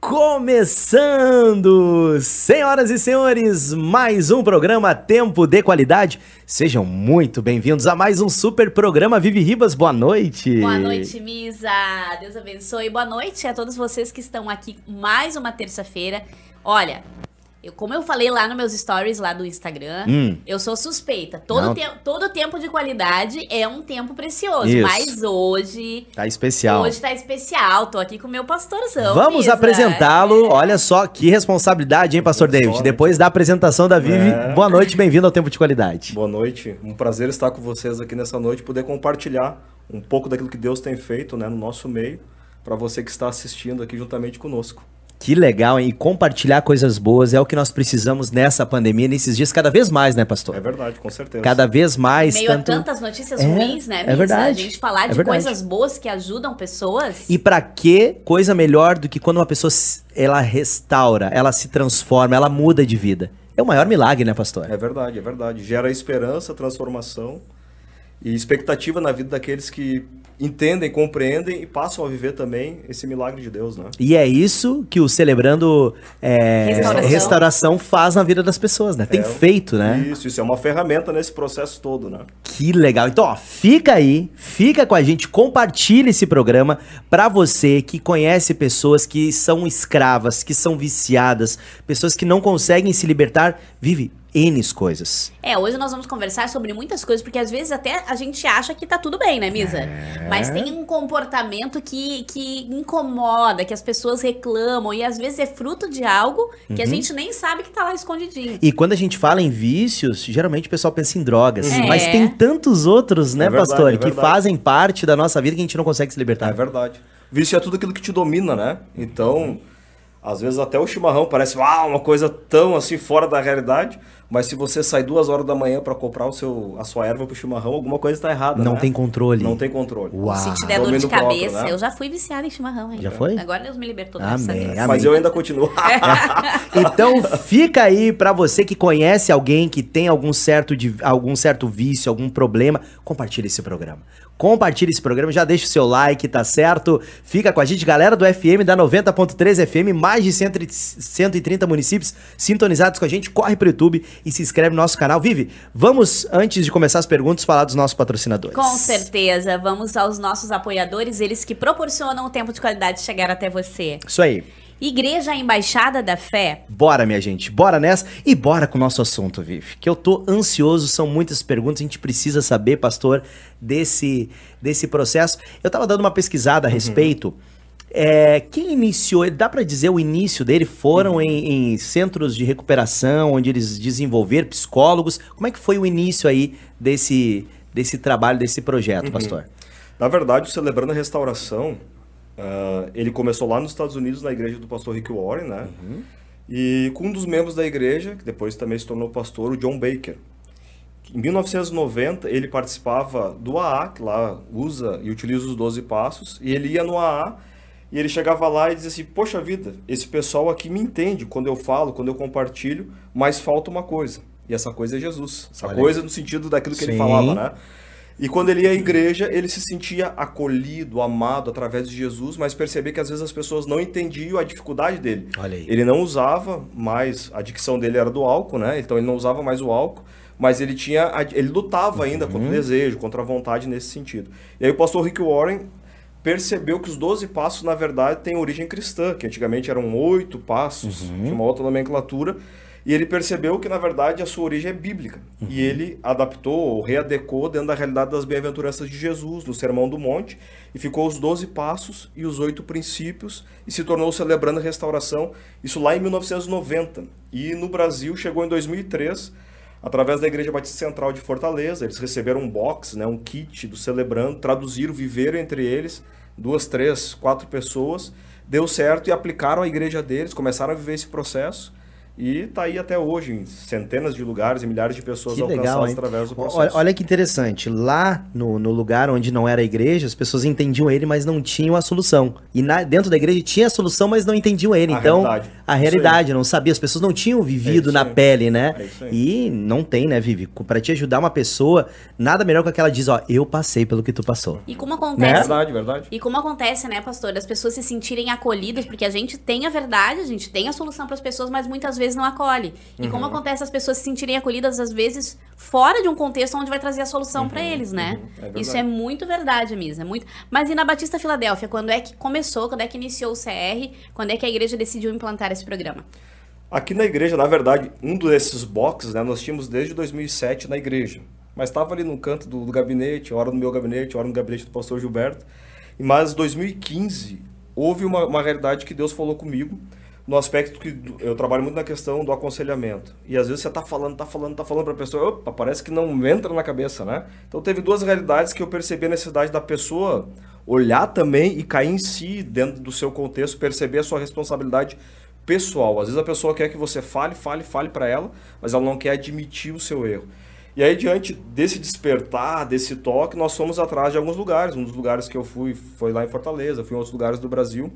Começando! Senhoras e senhores, mais um programa Tempo de Qualidade. Sejam muito bem-vindos a mais um super programa Vive Ribas. Boa noite! Boa noite, Misa! Deus abençoe. Boa noite a todos vocês que estão aqui mais uma terça-feira. Olha, eu, como eu falei lá nos meus stories lá do Instagram, Hum. eu sou suspeita. Todo, te todo tempo de qualidade é um tempo precioso. Isso. Mas hoje. Tá especial. Hoje tá especial. Tô aqui com o meu pastorzão. Vamos apresentá-lo. É. Olha só que responsabilidade, hein, Pastor David? Depois da apresentação da Vivi, É. boa noite, bem-vindo ao Tempo de Qualidade. Boa noite, um prazer estar com vocês aqui nessa noite, poder compartilhar um pouco daquilo que Deus tem feito né, no nosso meio, para você que está assistindo aqui juntamente conosco. Que legal, hein? E compartilhar coisas boas é o que nós precisamos nessa pandemia, nesses dias, cada vez mais, né, Pastor? É verdade, com certeza. Cada vez mais. Meio tanto... a tantas notícias É, ruins, né, é verdade, A gente falar é de verdade. coisas boas que ajudam pessoas. E pra que coisa melhor do que quando uma pessoa ela restaura, ela se transforma, ela muda de vida? É o maior milagre, né, pastor? É verdade, é verdade. Gera esperança, transformação e expectativa na vida daqueles que entendem, compreendem e passam a viver também esse milagre de Deus, né? E é isso que o Celebrando é, Restauração. Restauração faz na vida das pessoas, né? Tem É, feito, né? Isso, isso é uma ferramenta nesse processo todo, né? Que legal. Então, ó, fica aí, fica com a gente, compartilha esse programa pra você que conhece pessoas que são escravas, que são viciadas, pessoas que não conseguem se libertar, vive N coisas. É, hoje nós vamos conversar sobre muitas coisas, porque às vezes até a gente acha que tá tudo bem, né, Misa? É. Mas tem um comportamento que, que incomoda, que as pessoas reclamam, e às vezes é fruto de algo que a Uhum. gente nem sabe que tá lá escondidinho. E quando a gente fala em vícios, geralmente o pessoal pensa em drogas. É. Mas tem tantos outros, né, É verdade, pastor, é que fazem parte da nossa vida que a gente não consegue se É libertar. verdade. Vício é tudo aquilo que te domina, né? Então, às vezes até o chimarrão parece ah, uma coisa tão assim fora da realidade, mas se você sai duas horas da manhã para comprar o seu, a sua erva pro chimarrão, alguma coisa está errada. Não né? tem controle. Não tem controle. Uau. Se te der dor de Domínio próprio, cabeça, né? eu já fui viciada em chimarrão, hein? Já foi? Agora Deus me libertou, Amém, Deus. amém. Mas eu ainda continuo. Então fica aí pra você que conhece alguém que tem algum certo, de, algum certo vício, algum problema, compartilha esse programa. Compartilha esse programa, já deixa o seu like, tá certo? Fica com a gente, galera do FM da 90.3 FM, mais de 100 e- 130 municípios sintonizados com a gente. Corre pro YouTube e se inscreve no nosso canal. Vive, vamos, antes de começar as perguntas, falar dos nossos patrocinadores. Com certeza. Vamos aos nossos apoiadores, eles que proporcionam o tempo de qualidade chegar até você. Isso aí. Igreja Embaixada da Fé. Bora, minha gente, bora nessa e bora com o nosso assunto, Vivi. Que eu tô ansioso, são muitas perguntas, a gente precisa saber, pastor, desse, desse processo. Eu tava dando uma pesquisada a respeito. É, quem iniciou, dá pra dizer o início dele? Foram em, em centros de recuperação, onde eles desenvolveram psicólogos. Como é que foi o início aí desse, desse trabalho, desse projeto, pastor? Na verdade, o Celebrando a Restauração, ah, ele começou lá nos Estados Unidos, na igreja do pastor Rick Warren, né? E com um dos membros da igreja, que depois também se tornou pastor, o John Baker. Em 1990, ele participava do AA, que lá usa e utiliza os 12 passos, e ele ia no AA e ele chegava lá e dizia assim: Poxa vida, esse pessoal aqui me entende quando eu falo, quando eu compartilho, mas falta uma coisa. E essa coisa é Jesus. Essa Olha coisa no sentido daquilo que Sim. ele falava, né? E quando ele ia à igreja, ele se sentia acolhido, amado através de Jesus, mas percebia que às vezes as pessoas não entendiam a dificuldade dele. Ele não usava mais, a dicção dele era do álcool, né? Então ele não usava mais o álcool, mas ele tinha, ele lutava ainda contra o desejo, contra a vontade nesse sentido. E aí o pastor Rick Warren percebeu que os 12 passos, na verdade, têm origem cristã, que antigamente eram oito passos, tinha uma outra nomenclatura, e ele percebeu que, na verdade, a sua origem é bíblica. E ele adaptou ou readecou dentro da realidade das bem-aventuranças de Jesus, no Sermão do Monte, e ficou os 12 passos e os oito princípios, e se tornou celebrando a restauração, isso lá em 1990. E no Brasil chegou em 2003, através da Igreja Batista Central de Fortaleza. Eles receberam um box, né, um kit do Celebrando, traduziram, viveram entre eles, duas, três, quatro pessoas, deu certo e aplicaram a igreja deles, começaram a viver esse processo. E tá aí até hoje, em centenas de lugares e milhares de pessoas Que legal, alcançadas hein? através do processo. Olha, olha que interessante. Lá no, no lugar onde não era a igreja, as pessoas entendiam ele, mas não tinham a solução. E na- dentro da igreja tinha a solução, mas não entendiam ele. A então, realidade. a realidade, não sabia. As pessoas não tinham vivido isso na aí. pele, né? É. E não tem, né, Vivi? Pra te ajudar uma pessoa, nada melhor que aquela diz, ó, eu passei pelo que tu passou. E como Né? acontece. Verdade, verdade. E como acontece, né, pastor, as pessoas se sentirem acolhidas, porque a gente tem a verdade, a gente tem a solução para as pessoas, mas muitas vezes não acolhe. E Uhum. como acontece as pessoas se sentirem acolhidas, às vezes, fora de um contexto onde vai trazer a solução para eles, né? É verdade. Isso é muito verdade, Misa. É muito... Mas e na Batista Filadélfia, quando é que começou, quando é que iniciou o CR, quando é que a igreja decidiu implantar esse programa? Aqui na igreja, na verdade, um desses boxes, né, nós tínhamos desde 2007 na igreja. Mas estava ali no canto do, do gabinete, hora no meu gabinete, hora no gabinete do pastor Gilberto. E mas 2015 houve uma, uma realidade que Deus falou comigo no aspecto que eu trabalho muito na questão do aconselhamento. E às vezes você está falando, está falando, está falando para a pessoa, opa, parece que não entra na cabeça, né? Então teve duas realidades que eu percebi a necessidade da pessoa olhar também e cair em si dentro do seu contexto, perceber a sua responsabilidade pessoal. Às vezes a pessoa quer que você fale, fale, fale para ela, mas ela não quer admitir o seu erro. E aí, diante desse despertar, desse toque, nós fomos atrás de alguns lugares. Um dos lugares que eu fui foi lá em Fortaleza, fui em outros lugares do Brasil,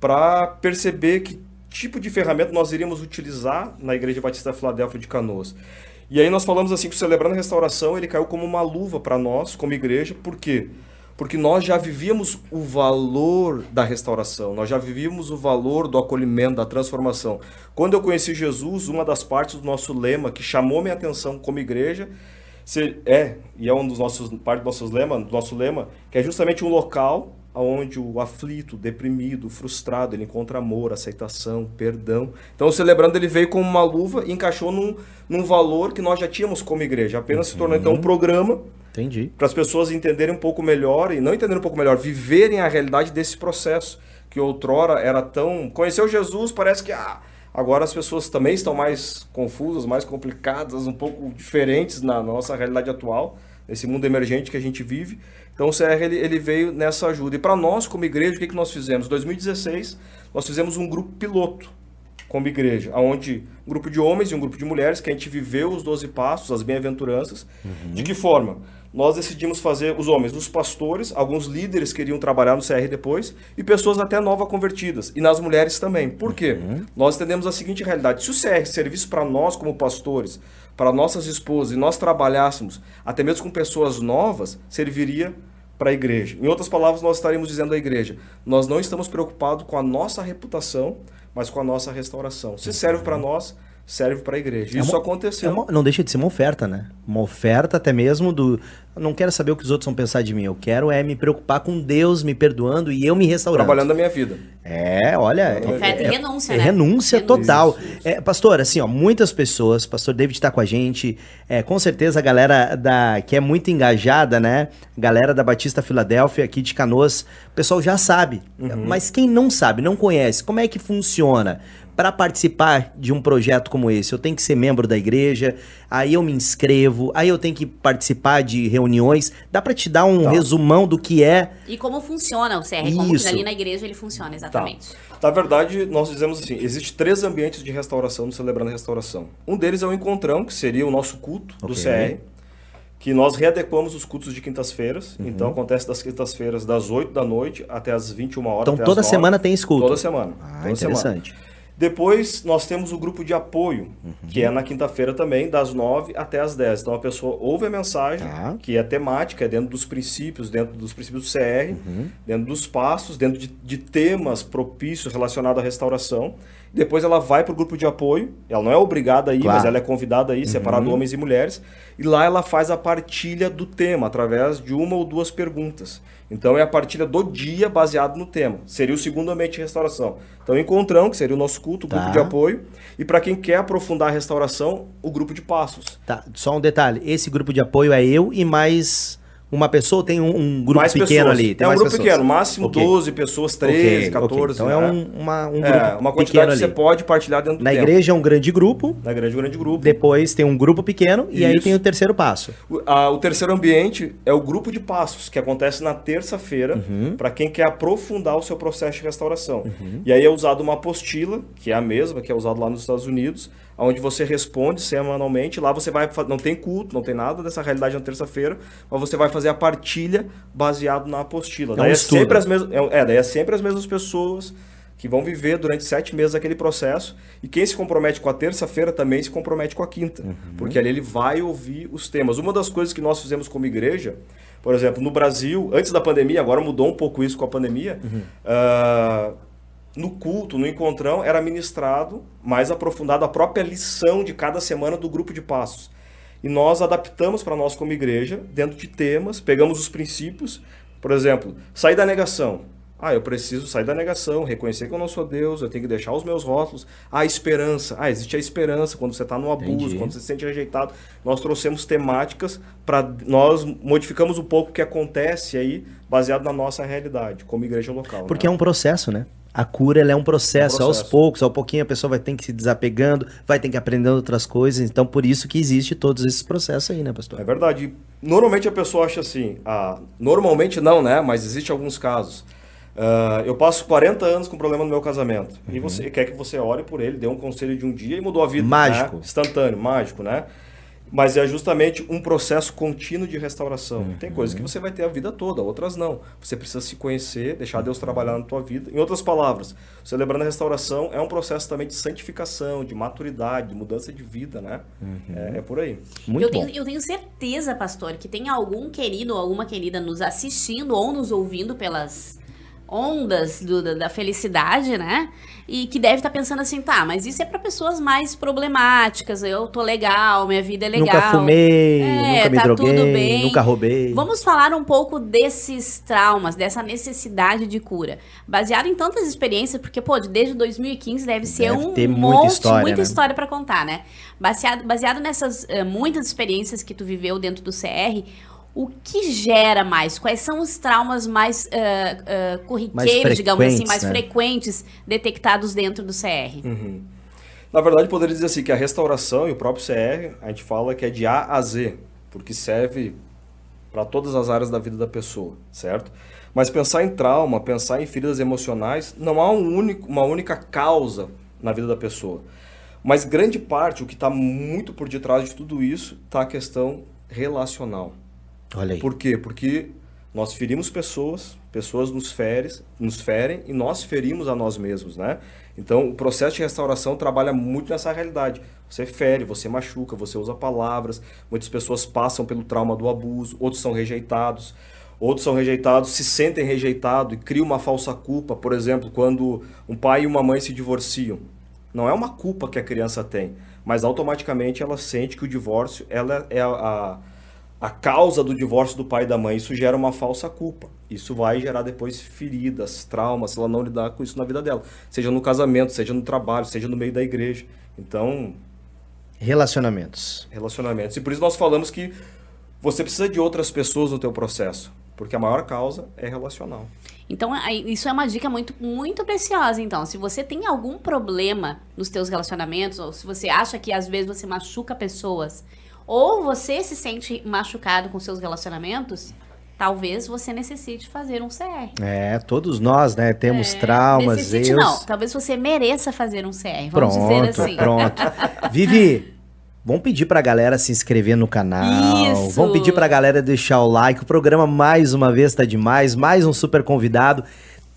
para perceber que tipo de ferramenta nós iríamos utilizar na Igreja Batista Filadélfia de Canoas. E aí nós falamos assim que o Celebrando a Restauração, ele caiu como uma luva para nós, como igreja, por quê? Porque nós já vivíamos o valor da restauração, nós já vivíamos o valor do acolhimento, da transformação. Quando eu conheci Jesus, uma das partes do nosso lema que chamou minha atenção como igreja é, e é um dos nossos parte do nossos lema, do nosso lema, que é justamente um local onde o aflito, deprimido, frustrado, ele encontra amor, aceitação, perdão. Então, o celebrando ele veio como uma luva e encaixou num, num valor que nós já tínhamos como igreja. Apenas se tornou então um programa Entendi. para as pessoas entenderem um pouco melhor e não entenderem um pouco melhor, viverem a realidade desse processo que outrora era tão conheceu Jesus, parece que ah, agora as pessoas também estão mais confusas, mais complicadas, um pouco diferentes na nossa realidade atual, nesse mundo emergente que a gente vive. Então o CR ele, ele veio nessa ajuda. E para nós como igreja, o que que nós fizemos? Em 2016, nós fizemos um grupo piloto como igreja, onde um grupo de homens e um grupo de mulheres, que a gente viveu os 12 passos, as bem-aventuranças. De que forma? Nós decidimos fazer os homens, os pastores, alguns líderes queriam trabalhar no CR depois, e pessoas até nova convertidas, e nas mulheres também. Por quê? Nós entendemos a seguinte realidade: se o CR servisse para nós como pastores, para nossas esposas, e nós trabalhássemos até mesmo com pessoas novas, serviria para a igreja. Em outras palavras, nós estaríamos dizendo à igreja: nós não estamos preocupados com a nossa reputação, mas com a nossa restauração. Se serve para nós, serve para a igreja. É Isso uma- aconteceu. É uma- não deixa de ser uma oferta, né? Uma oferta até mesmo do. Não quero saber o que os outros vão pensar de mim. Eu quero é me preocupar com Deus me perdoando e eu me restaurando. Trabalhando a minha vida. É, olha. Oferta é, e renúncia, é né? renúncia Renúncia. total. É, pastor, assim, ó, muitas pessoas, pastor David tá com a gente, é, com certeza a galera da, que é muito engajada, né? Galera da Batista Filadélfia, aqui de Canoas, o pessoal já sabe. Mas quem não sabe, não conhece, como é que funciona? Para participar de um projeto como esse, eu tenho que ser membro da igreja, aí eu me inscrevo, aí eu tenho que participar de reuniões. Dá para te dar um Tá. resumão do que é E como funciona o CR, como Isso. que ali na igreja ele funciona, Tá. exatamente. Na verdade, nós dizemos assim: existe três ambientes de restauração no Celebrando a Restauração. Um deles é o encontrão, que seria o nosso culto do Ok. CR, que nós readequamos os cultos de quintas-feiras. Uhum. Então acontece das quintas-feiras das 8 da noite até as 21 horas. Então até toda as 9. semana tem esse culto? Toda semana. Ah, toda semana. Depois nós temos o grupo de apoio, que Uhum. é na quinta-feira também, das 9 até as 10. Então a pessoa ouve a mensagem, Tá. que é temática, é dentro dos princípios, dentro dos princípios do CR, Uhum. dentro dos passos, dentro de, de temas propícios relacionados à restauração. Depois ela vai para o grupo de apoio, ela não é obrigada a ir, Claro. mas ela é convidada a ir, separado homens e mulheres. E lá ela faz a partilha do tema, através de uma ou duas perguntas. Então é a partilha do dia baseado no tema. Seria o segundo ambiente de restauração. Então encontrão, que seria o nosso culto, o grupo Tá. de apoio. E para quem quer aprofundar a restauração, o grupo de passos. Tá, só um detalhe. Esse grupo de apoio é eu e mais uma pessoa tem um, um grupo mais pequeno pessoas. ali? Tem é um grupo pessoas? pequeno, máximo Ok. 12 pessoas, Ok, 13, ok. 14. Então né? é um, uma, um grupo É, uma quantidade que ali. você pode partilhar dentro do Na tempo. igreja é um grande grupo, Na igreja, um grande grupo. depois tem um grupo pequeno e aí Isso. tem o terceiro passo. O, a- o terceiro ambiente é o grupo de passos, que acontece na terça-feira, Uhum. para quem quer aprofundar o seu processo de restauração. E aí é usado uma apostila, que é a mesma, que é usada lá nos Estados Unidos, onde você responde semanalmente. Lá você vai. Não tem culto, não tem nada dessa realidade na terça-feira, mas você vai fazer a partilha baseado na apostila. É um daí, é estudo. sempre as mesmas, é, é, daí é sempre as mesmas pessoas que vão viver durante sete meses aquele processo. E quem se compromete com a terça-feira também se compromete com a quinta, porque ali ele vai ouvir os temas. Uma das coisas que nós fizemos como igreja, por exemplo, no Brasil, antes da pandemia, agora mudou um pouco isso com a pandemia. ah, no culto, no encontrão, era ministrado mais aprofundado a própria lição de cada semana do grupo de passos. E nós adaptamos para nós como igreja, dentro de temas, pegamos os princípios, por exemplo, sair da negação. Ah, eu preciso sair da negação, reconhecer que eu não sou Deus, eu tenho que deixar os meus rótulos. Ah, esperança. Ah, existe a esperança quando você está no abuso, Entendi. quando você se sente rejeitado. Nós trouxemos temáticas para nós modificamos um pouco o que acontece aí, baseado na nossa realidade, como igreja local. Porque né? é um processo, né? A cura ela é um processo, É um aos processo. poucos, ao pouquinho a pessoa vai ter que se desapegando, vai ter que aprendendo outras coisas. Então, por isso que existe todos esses processos aí, né, pastor? É verdade. Normalmente a pessoa acha assim, ah, normalmente não, né? Mas existe alguns casos. Ah, eu passo 40 anos com problema no meu casamento. E você quer que você ore por ele, dê um conselho de um dia e mudou a vida. Mágico. né? Instantâneo, mágico, né? Mas é justamente um processo contínuo de restauração. Tem coisas que você vai ter a vida toda, outras não. Você precisa se conhecer, deixar Deus trabalhar na tua vida. Em outras palavras, celebrando a restauração é um processo também de santificação, de maturidade, de mudança de vida, né? É, é por aí. Muito eu, bom. tenho, eu tenho certeza, pastor, que tem algum querido ou alguma querida nos assistindo ou nos ouvindo pelas ondas do- da, da felicidade, né? E que deve estar pensando assim, tá, mas isso é para pessoas mais problemáticas. Eu tô legal, minha vida é legal. Nunca fumei, É, nunca me tá droguei, tudo bem. nunca roubei. Vamos falar um pouco desses traumas, dessa necessidade de cura. Baseado em tantas experiências, porque, pô, desde 2015 deve ser Deve um ter muita monte, história, muita né? história para contar, né? Baseado, baseado nessas eh, muitas experiências que tu viveu dentro do CR, o que gera mais? Quais são os traumas mais eh, eh, corriqueiros, digamos assim, mais né? frequentes detectados dentro do CR? Na verdade, poderia dizer assim que a restauração e o próprio CR, a gente fala que é de A a Z, porque serve para todas as áreas da vida da pessoa, certo? Mas pensar em trauma, pensar em feridas emocionais, não há um único, uma única causa na vida da pessoa. Mas grande parte, o que está muito por detrás de tudo isso, está a questão relacional. Olha aí. Por quê? Porque nós ferimos pessoas, pessoas nos, feres, nos ferem e nós ferimos a nós mesmos, né? Então, o processo de restauração trabalha muito nessa realidade. Você fere, você machuca, você usa palavras. Muitas pessoas passam pelo trauma do abuso, outros são rejeitados. Outros são rejeitados, se sentem rejeitados e criam uma falsa culpa. Por exemplo, quando um pai e uma mãe se divorciam. Não é uma culpa que a criança tem, mas automaticamente ela sente que o divórcio ela é a, a, a causa do divórcio do pai e da mãe. Isso gera uma falsa culpa. Isso vai gerar depois feridas, traumas, se ela não lidar com isso na vida dela. Seja no casamento, seja no trabalho, seja no meio da igreja. Então, Relacionamentos. relacionamentos. E por isso nós falamos que você precisa de outras pessoas no teu processo, porque a maior causa é relacional. Então, aí, isso é uma dica muito, muito preciosa. Então, se você tem algum problema nos teus relacionamentos, ou se você acha que às vezes você machuca pessoas, ou você se sente machucado com seus relacionamentos, talvez você necessite fazer um CR. É, todos nós, né, temos traumas, Necessite erros. não, talvez você mereça fazer um CR, vamos dizer Pronto, assim. pronto. Vivi, vamos pedir pra galera se inscrever no canal. Isso. Vamos pedir pra galera deixar o like. O programa mais uma vez tá demais, mais um super convidado.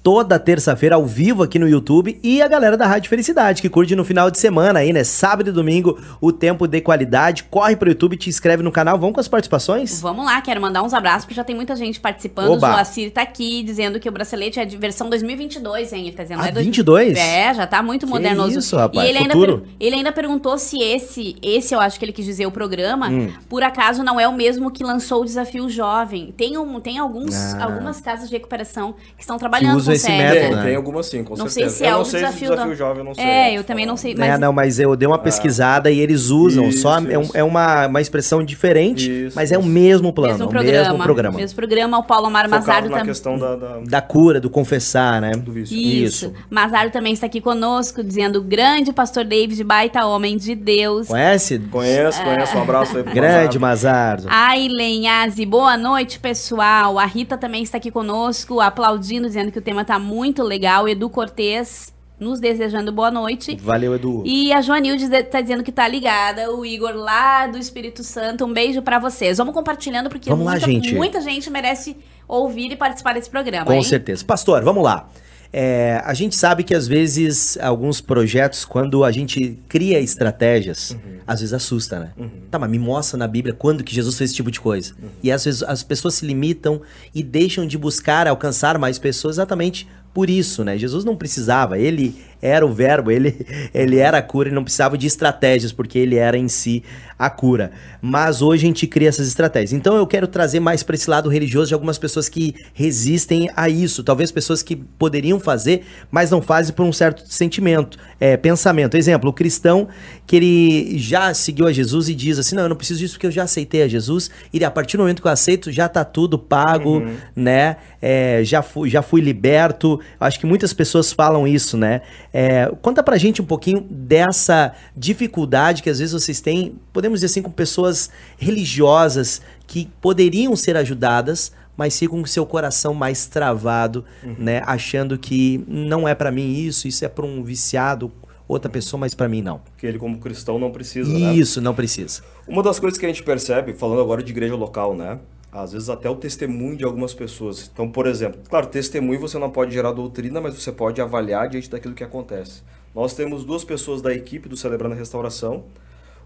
Toda terça-feira ao vivo aqui no YouTube e a galera da Rádio Felicidade que curte no final de semana aí, né? Sábado e domingo, o tempo de qualidade. Corre pro YouTube, te inscreve no canal. Vamos com as participações? Vamos lá, quero mandar uns abraços, porque já tem muita gente participando. Oba. O Joacir tá aqui dizendo que o bracelete é de versão 2022, hein? Ele tá dizendo, Ah, é dois- 22? É, já tá muito Que modernoso. isso, rapaz, E ele ainda, futuro. per- ele ainda perguntou se esse, esse eu acho que ele quis dizer o programa, Hum. por acaso não é o mesmo que lançou o Desafio Jovem. Tem, um, tem alguns, Ah. algumas casas de recuperação que estão trabalhando esse método, Tem, né? tem algumas sim, com Não sei certeza. se é eu não sei desafio se o desafio da- jovem, não sei. É, eu também não sei. É, Mas não, mas eu dei uma pesquisada e eles usam, Isso, só é, um- é uma, uma expressão diferente, Isso, mas é o mesmo plano, mesmo o programa. mesmo programa. Mesmo programa, o Paulo Amaro Focado Mazardo na também. questão da, da- Da cura, do confessar, né? do vício. Isso. Isso. Mazardo também está aqui conosco, dizendo grande pastor David, baita homem de Deus. Conhece? Conheço, conheço. Um abraço aí pro Grande Mazardo. Mazardo. Ailen Aze, boa noite, pessoal. A Rita também está aqui conosco, aplaudindo, dizendo que o tema tá muito legal. Edu Cortez nos desejando boa noite. Valeu, Edu. E a Joanilde está dizendo que tá ligada. O Igor lá do Espírito Santo. Um beijo pra vocês. Vamos compartilhando, porque Vamos lá, muita, gente. muita gente merece ouvir e participar desse programa. Com hein? certeza. Pastor, vamos lá. É, a gente sabe que às vezes alguns projetos, quando a gente cria estratégias, às vezes assusta, né? Tá, mas me mostra na Bíblia quando que Jesus fez esse tipo de coisa. E às vezes as pessoas se limitam e deixam de buscar alcançar mais pessoas exatamente por isso, né? Jesus não precisava, ele era o verbo, ele, ele era a cura e não precisava de estratégias, porque ele era em si a cura. Mas hoje a gente cria essas estratégias. Então eu quero trazer mais para esse lado religioso de algumas pessoas que resistem a isso. Talvez pessoas que poderiam fazer, mas não fazem por um certo sentimento, é, pensamento. Exemplo, o cristão que ele já seguiu a Jesus e diz assim: não, eu não preciso disso porque eu já aceitei a Jesus, e a partir do momento que eu aceito, já tá tudo pago, né? É, já, fui, já fui liberto. Acho que muitas pessoas falam isso, né? É, conta pra gente um pouquinho dessa dificuldade que às vezes vocês têm, podemos dizer assim, com pessoas religiosas que poderiam ser ajudadas, mas ficam com seu coração mais travado, né? Achando que não é pra mim isso, isso é pra um viciado, outra pessoa, mas pra mim não. Que ele, como cristão, não precisa, né? Isso, não precisa. Uma das coisas que a gente percebe, falando agora de igreja local, né? Às vezes até o testemunho de algumas pessoas. Então, por exemplo, claro, testemunho você não pode gerar doutrina, mas você pode avaliar diante daquilo que acontece. Nós temos duas pessoas da equipe do Celebrando a Restauração.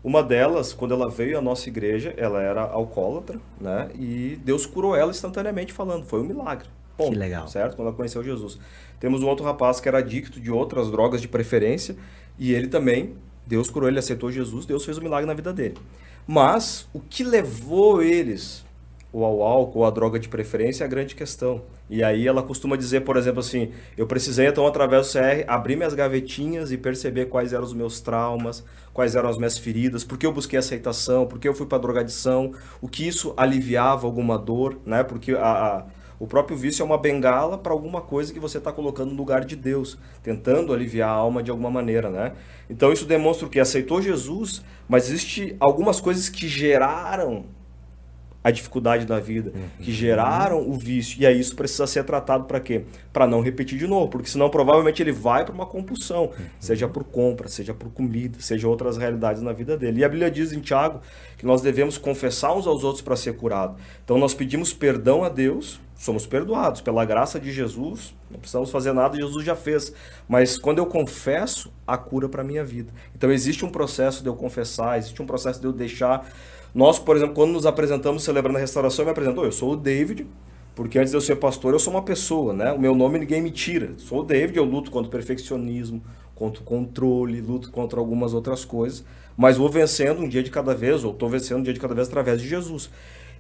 Uma delas, quando ela veio à nossa igreja, ela era alcoólatra, né? E Deus curou ela instantaneamente falando. Foi um milagre. Ponto, Que legal. Certo? Quando ela conheceu Jesus. Temos um outro rapaz que era adicto de outras drogas de preferência. E ele também, Deus curou ele, aceitou Jesus, Deus fez um milagre na vida dele. Mas o que levou eles ou ao álcool ou à droga de preferência é a grande questão. E aí ela costuma dizer, por exemplo, assim, eu precisei então através do CR abrir minhas gavetinhas e perceber quais eram os meus traumas, quais eram as minhas feridas, por que eu busquei aceitação, por que eu fui para drogadição, o que isso aliviava alguma dor, né? Porque a, a- o próprio vício é uma bengala para alguma coisa que você está colocando no lugar de Deus, tentando aliviar a alma de alguma maneira, né? Então isso demonstra que aceitou Jesus, mas existe algumas coisas que geraram a dificuldade da vida, que geraram o vício. E aí isso precisa ser tratado para quê? Para não repetir de novo, porque senão provavelmente ele vai para uma compulsão, seja por compra, seja por comida, seja outras realidades na vida dele. E a Bíblia diz em Tiago que nós devemos confessar uns aos outros para ser curado. Então nós pedimos perdão a Deus, somos perdoados pela graça de Jesus, não precisamos fazer nada, Jesus já fez. Mas quando eu confesso, a cura para minha vida. Então existe um processo de eu confessar, existe um processo de eu deixar nós, por exemplo, quando nos apresentamos celebrando a restauração, eu me apresento, "Oi, eu sou o David, porque antes de eu ser pastor, eu sou uma pessoa, né? O meu nome ninguém me tira. Sou o David, eu luto contra o perfeccionismo, contra o controle, luto contra algumas outras coisas, mas vou vencendo um dia de cada vez, ou estou vencendo um dia de cada vez através de Jesus.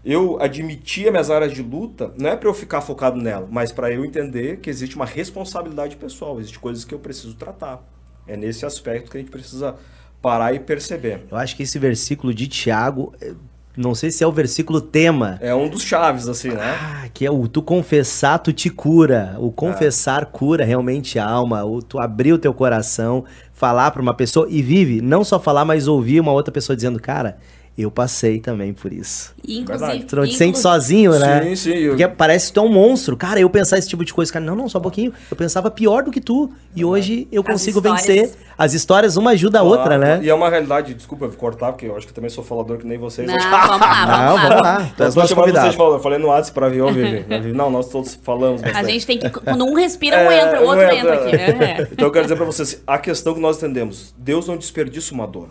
Eu admitir as minhas áreas de luta, não é para eu ficar focado nela, mas para eu entender que existe uma responsabilidade pessoal, existe coisas que eu preciso tratar. É nesse aspecto que a gente precisa parar e perceber. Eu acho que esse versículo de Tiago, eh, não sei se é o versículo tema, É um dos chaves, assim, né? Ah, que é o tu confessar, tu te cura. O confessar cura realmente a alma. O tu abrir o teu coração, falar pra uma pessoa e vive, não só falar, mas ouvir uma outra pessoa dizendo, cara, eu passei também por isso. E, inclusive. Tu não te inclu- sente sozinho, né? Sim, sim, eu- Porque parece que tu é um monstro. Cara, eu pensar esse tipo de coisa, cara, não, não, só um pouquinho. Eu pensava pior do que tu. E hoje eu As consigo histórias- vencer. As histórias, uma ajuda a outra, Claro, né? E é uma realidade, desculpa eu cortar, porque eu acho que eu também sou falador que nem vocês. Não, Acho- vamos lá, Não, vamos lá. vamos lá. Chamar vocês. Eu falei no WhatsApp pra vir. Vivi, Não, nós todos falamos A bastante. gente tem que. Quando um respira, um É, entra, o outro não entra aqui. É. Então eu quero dizer pra vocês, a questão que nós entendemos, Deus não desperdiça uma dor.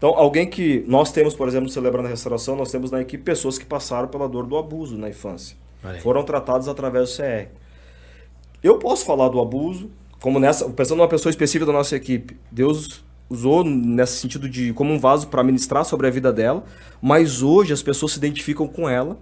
Então, alguém que nós temos, por exemplo, celebrando a restauração, nós temos na equipe pessoas que passaram pela dor do abuso na infância. Aí. Foram tratados através do CR. Eu posso falar do abuso, como nessa, pensando numa pessoa específica da nossa equipe. Deus usou nesse sentido de como um vaso para ministrar sobre a vida dela, mas hoje as pessoas se identificam com ela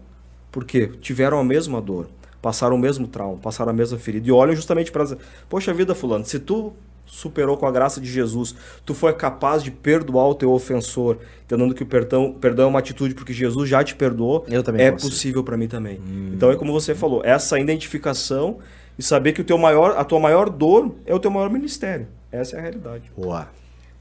porque tiveram a mesma dor, passaram o mesmo trauma, passaram a mesma ferida e olham justamente para poxa vida fulano, se tu superou com a graça de Jesus, tu foi capaz de perdoar o teu ofensor, entendendo que o perdão, perdão é uma atitude porque Jesus já te perdoou, Eu também é consigo. possível para mim também. Então é como você falou, essa identificação e saber que o teu maior, a tua maior dor é o teu maior ministério. Essa é a realidade. Boa.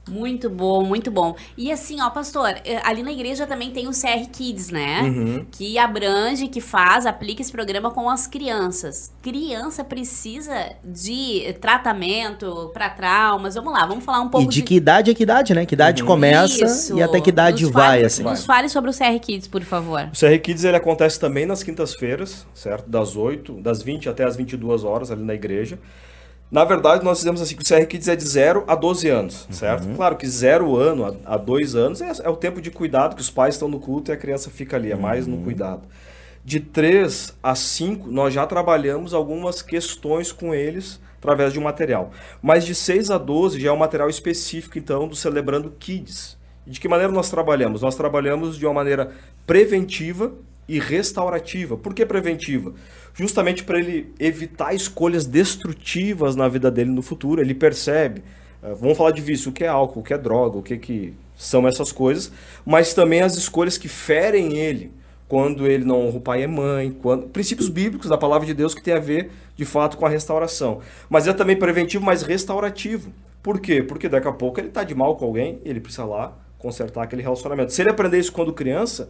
Muito bom, muito bom. E assim, ó, pastor, eh, ali na igreja também tem o CR Kids, né? Uhum. Que abrange, que faz, aplica esse programa com as crianças. Criança precisa de tratamento para traumas. Vamos lá, vamos falar um pouco E de que idade é que idade, né? Que idade começa Isso. e até que idade Nos vai, fale- assim. Nos fale sobre o CR Kids, por favor. O CR Kids ele acontece também nas quintas-feiras, certo? Das 8, das 20 até as 22 horas ali na igreja. Na verdade, nós fizemos assim, que o CR Kids é de 0 a 12 anos, certo? Claro que 0 ano a- a 2 anos é, é o tempo de cuidado que os pais estão no culto e a criança fica ali, é mais no cuidado. De 3 a 5, nós já trabalhamos algumas questões com eles através de um material. Mas de 6 a 12 já é um material específico, então, do Celebrando Kids. De que maneira nós trabalhamos? Nós trabalhamos de uma maneira preventiva e restaurativa. Por que preventiva? Justamente para ele evitar escolhas destrutivas na vida dele no futuro. Ele percebe, eh, vamos falar de vício, o que é álcool, o que é droga, o que, que são essas coisas, mas também as escolhas que ferem ele quando ele não honra o pai e mãe, quando, princípios bíblicos da palavra de Deus que tem a ver de fato com a restauração. Mas é também preventivo, mas restaurativo. Por quê? Porque daqui a pouco ele está de mal com alguém, ele precisa lá consertar aquele relacionamento. Se ele aprender isso quando criança,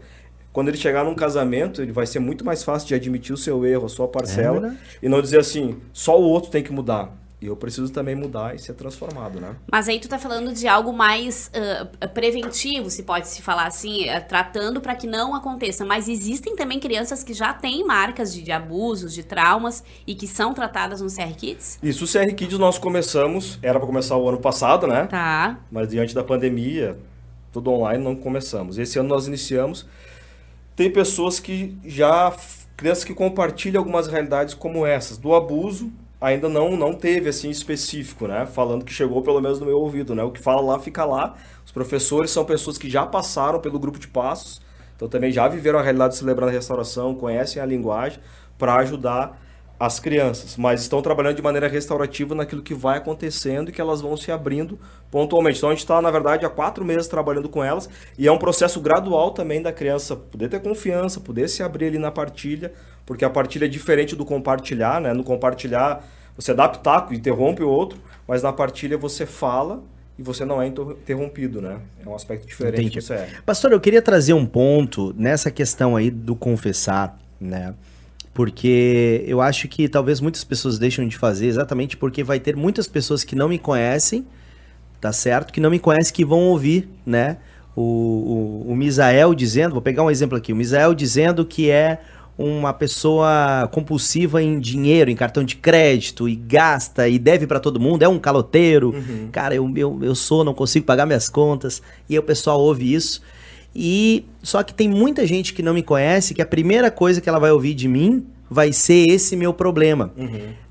quando ele chegar num casamento, ele vai ser muito mais fácil de admitir o seu erro, a sua parcela, verdade. e não dizer assim, só o outro tem que mudar. E eu preciso também mudar e ser transformado, né? Mas aí tu tá falando de algo mais ah, preventivo, se pode se falar assim, eh, tratando para que não aconteça. Mas existem também crianças que já têm marcas de, de abusos, de traumas e que são tratadas no CR Kids? Isso, o CR Kids nós começamos, era para começar o ano passado, né? Tá. Mas diante da pandemia, tudo online, não começamos. Esse ano nós iniciamos. Tem pessoas que já, crianças que compartilham algumas realidades como essas, do abuso, ainda não não teve assim específico, né? Falando que chegou pelo menos no meu ouvido, né? O que fala lá fica lá. Os professores são pessoas que já passaram pelo grupo de passos, então também já viveram a realidade de celebrar a restauração, conhecem a linguagem para ajudar as crianças, mas estão trabalhando de maneira restaurativa naquilo que vai acontecendo e que elas vão se abrindo pontualmente. Então a gente está, na verdade, há quatro meses trabalhando com elas e é um processo gradual também da criança poder ter confiança, poder se abrir ali na partilha, porque a partilha é diferente do compartilhar, né? No compartilhar você dá pitaco, interrompe o outro, mas na partilha você fala e você não é inter- interrompido, né? É um aspecto diferente Entendi. do CR. Pastor, eu queria trazer um ponto nessa questão aí do confessar, né? Porque eu acho que talvez muitas pessoas deixam de fazer exatamente porque vai ter muitas pessoas que não me conhecem, tá certo? Que não me conhecem que vão ouvir, né? O, o, o Misael dizendo, vou pegar um exemplo aqui, o Misael dizendo que é uma pessoa compulsiva em dinheiro, em cartão de crédito, e gasta e deve pra todo mundo, é um caloteiro. Cara, eu, eu, eu sou, não consigo pagar minhas contas. E aí o pessoal ouve isso. E só que tem muita gente que não me conhece que a primeira coisa que ela vai ouvir de mim vai ser esse meu problema.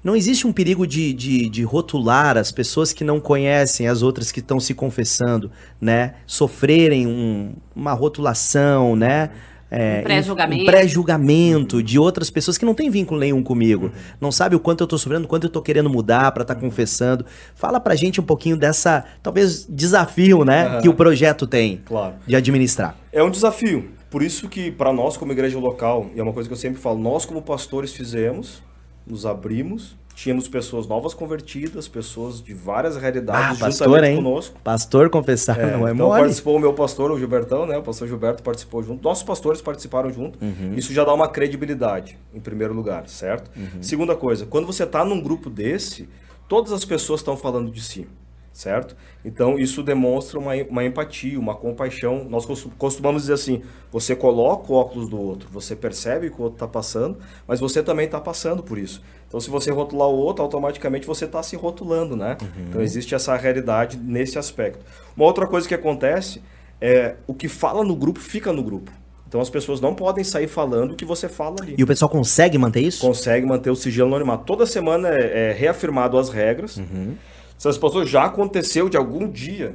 Não existe um perigo de, de, de rotular as pessoas que não conhecem as outras que estão se confessando, né? Sofrerem um- uma rotulação, né? É, Um pré-julgamento. um pré-julgamento de outras pessoas que não têm vínculo nenhum comigo. Não sabe o quanto eu tô sofrendo, o quanto eu tô querendo mudar pra estar confessando. Fala pra gente um pouquinho dessa, talvez, desafio, né? Que o projeto tem Claro. de administrar. É um desafio. Por isso que para nós como igreja local, e é uma coisa que eu sempre falo, nós como pastores fizemos, nos abrimos, tínhamos pessoas novas convertidas, pessoas de várias Ah, realidades pastor, juntamente hein? conosco. Pastor confessar não é então mole. participou o meu pastor, o Gilbertão, né? O pastor Gilberto participou junto. Nossos pastores participaram junto. Uhum. Isso já dá uma credibilidade, em primeiro lugar, certo? Uhum. Segunda coisa, quando você está num grupo desse, todas as pessoas estão falando de si, certo? Então isso demonstra uma, uma empatia, uma compaixão. Nós costum- costumamos dizer assim: você coloca o óculos do outro, você percebe que o outro está passando, mas você também está passando por isso. Então, se você rotular o outro, automaticamente você está se rotulando, né? Então, existe essa realidade nesse aspecto. Uma outra coisa que acontece é o que fala no grupo fica no grupo. Então, as pessoas não podem sair falando o que você fala ali. E o pessoal consegue manter isso? Consegue manter o sigilo anonimato. Toda semana é, é reafirmado as regras. Se as pessoas já aconteceu de algum dia,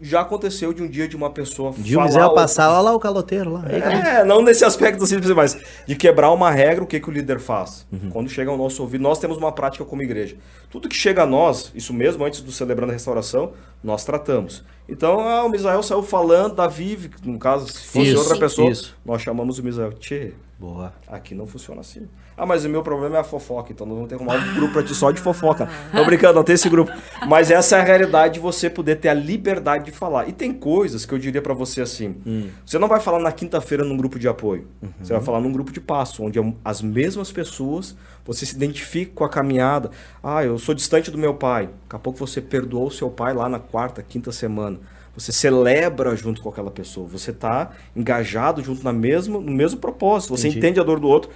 já aconteceu de um dia de uma pessoa De o falar passar, olha lá o caloteiro lá. Cara. é, não nesse aspecto simples, mas de quebrar uma regra, o que, que o líder faz? Uhum. Quando chega ao nosso ouvido, nós temos uma prática como igreja. Tudo que chega a nós, isso mesmo antes do Celebrando a Restauração, nós tratamos. Então, ah, o Misael saiu falando da Vive, que no caso, se fosse Isso, outra pessoa, isso. nós chamamos o Misael. Tchê, Boa. Aqui não funciona assim. Ah, mas o meu problema é a fofoca, então nós vamos ter que arrumar um grupo pra ti só de fofoca. Tô brincando, não tem esse grupo. Mas essa é a realidade de você poder ter a liberdade de falar. E tem coisas que eu diria pra você assim: você não vai falar na quinta-feira num grupo de apoio. Você vai falar num grupo de passo, onde as mesmas pessoas, você se identifica com a caminhada. Ah, eu sou distante do meu pai. Daqui a pouco você perdoou o seu pai lá na quarta, quinta semana. Você celebra junto com aquela pessoa. Você está engajado junto na mesma, no mesmo propósito. Você Entendi. entende a dor do outro.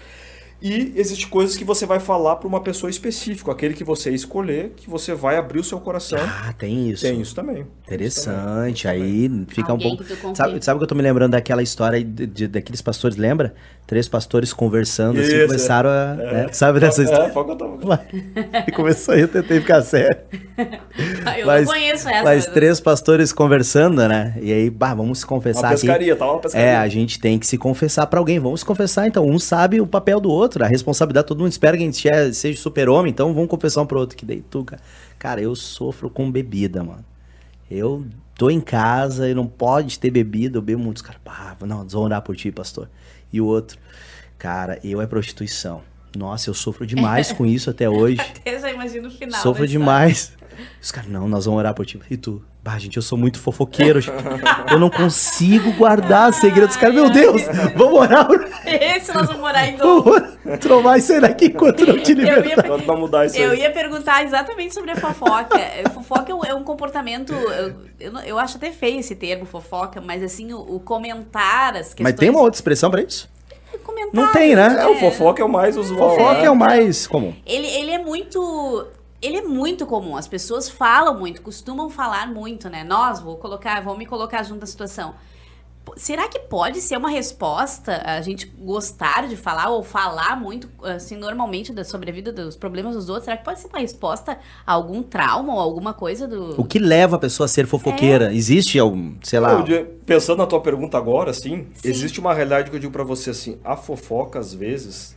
E existe coisas que você vai falar para uma pessoa específica, aquele que você escolher, que você vai abrir o seu coração. Ah, tem isso. Tem isso também. Interessante. Aí fica Alguém um pouco. Sabe, sabe que eu tô me lembrando daquela história de, de- daqueles pastores, lembra? Três pastores conversando assim, Isso, começaram a. né? Sabe dessa É, história? pode contar. Vai. E começou aí, eu tentei ficar sério. Eu Mas- não conheço essa. Mas mas- três pastores conversando, né? E aí, bah, vamos se Uma confessar aqui. pescaria, tava uma pescaria. É, a gente tem que se confessar pra alguém. Vamos se confessar, então. Um sabe o papel do outro, a responsabilidade. Todo mundo espera que a gente é- seja super-homem, então vamos confessar um pro outro. Que daí tu, cara. Cara, eu sofro com bebida, mano. Eu tô em casa e não pode ter bebida, eu bebo muitos caras. Pá, não, vamos orar por ti, pastor. E o outro, cara, eu é prostituição. Nossa, eu sofro demais com isso até hoje. Eu já imagino o final. Sofro história. demais. Os caras, não, nós vamos orar por ti. E tu? Bah, gente, eu sou muito fofoqueiro. gente. Eu não consigo guardar segredos. Os caras, meu Deus, vamos orar. por- Esse nós vamos orar. Tu não vai sair daqui enquanto não te Eu libertar. ia, Pode não mudar isso eu aí. ia perguntar exatamente sobre a fofoca. É, Fofoca é um, é um comportamento. Eu, eu, eu acho até feio esse termo, fofoca, mas assim, o, o comentar as questões. Mas tem uma outra expressão pra isso? Comentários, Não tem, né? É, o fofoca é o mais usual. Fofoca né? é o mais comum. Ele, ele é muito. Ele é muito comum. As pessoas falam muito, costumam falar muito, né? Nós, vou colocar, vou me colocar junto da situação. Será que pode ser uma resposta a gente gostar de falar ou falar muito, assim, normalmente da, sobre a vida dos problemas dos outros? Será que pode ser uma resposta a algum trauma ou alguma coisa do. O que leva a pessoa a ser fofoqueira? Existe algum, sei lá. Eu pensando na tua pergunta agora, assim, Sim. existe uma realidade que eu digo pra você assim, a fofoca às vezes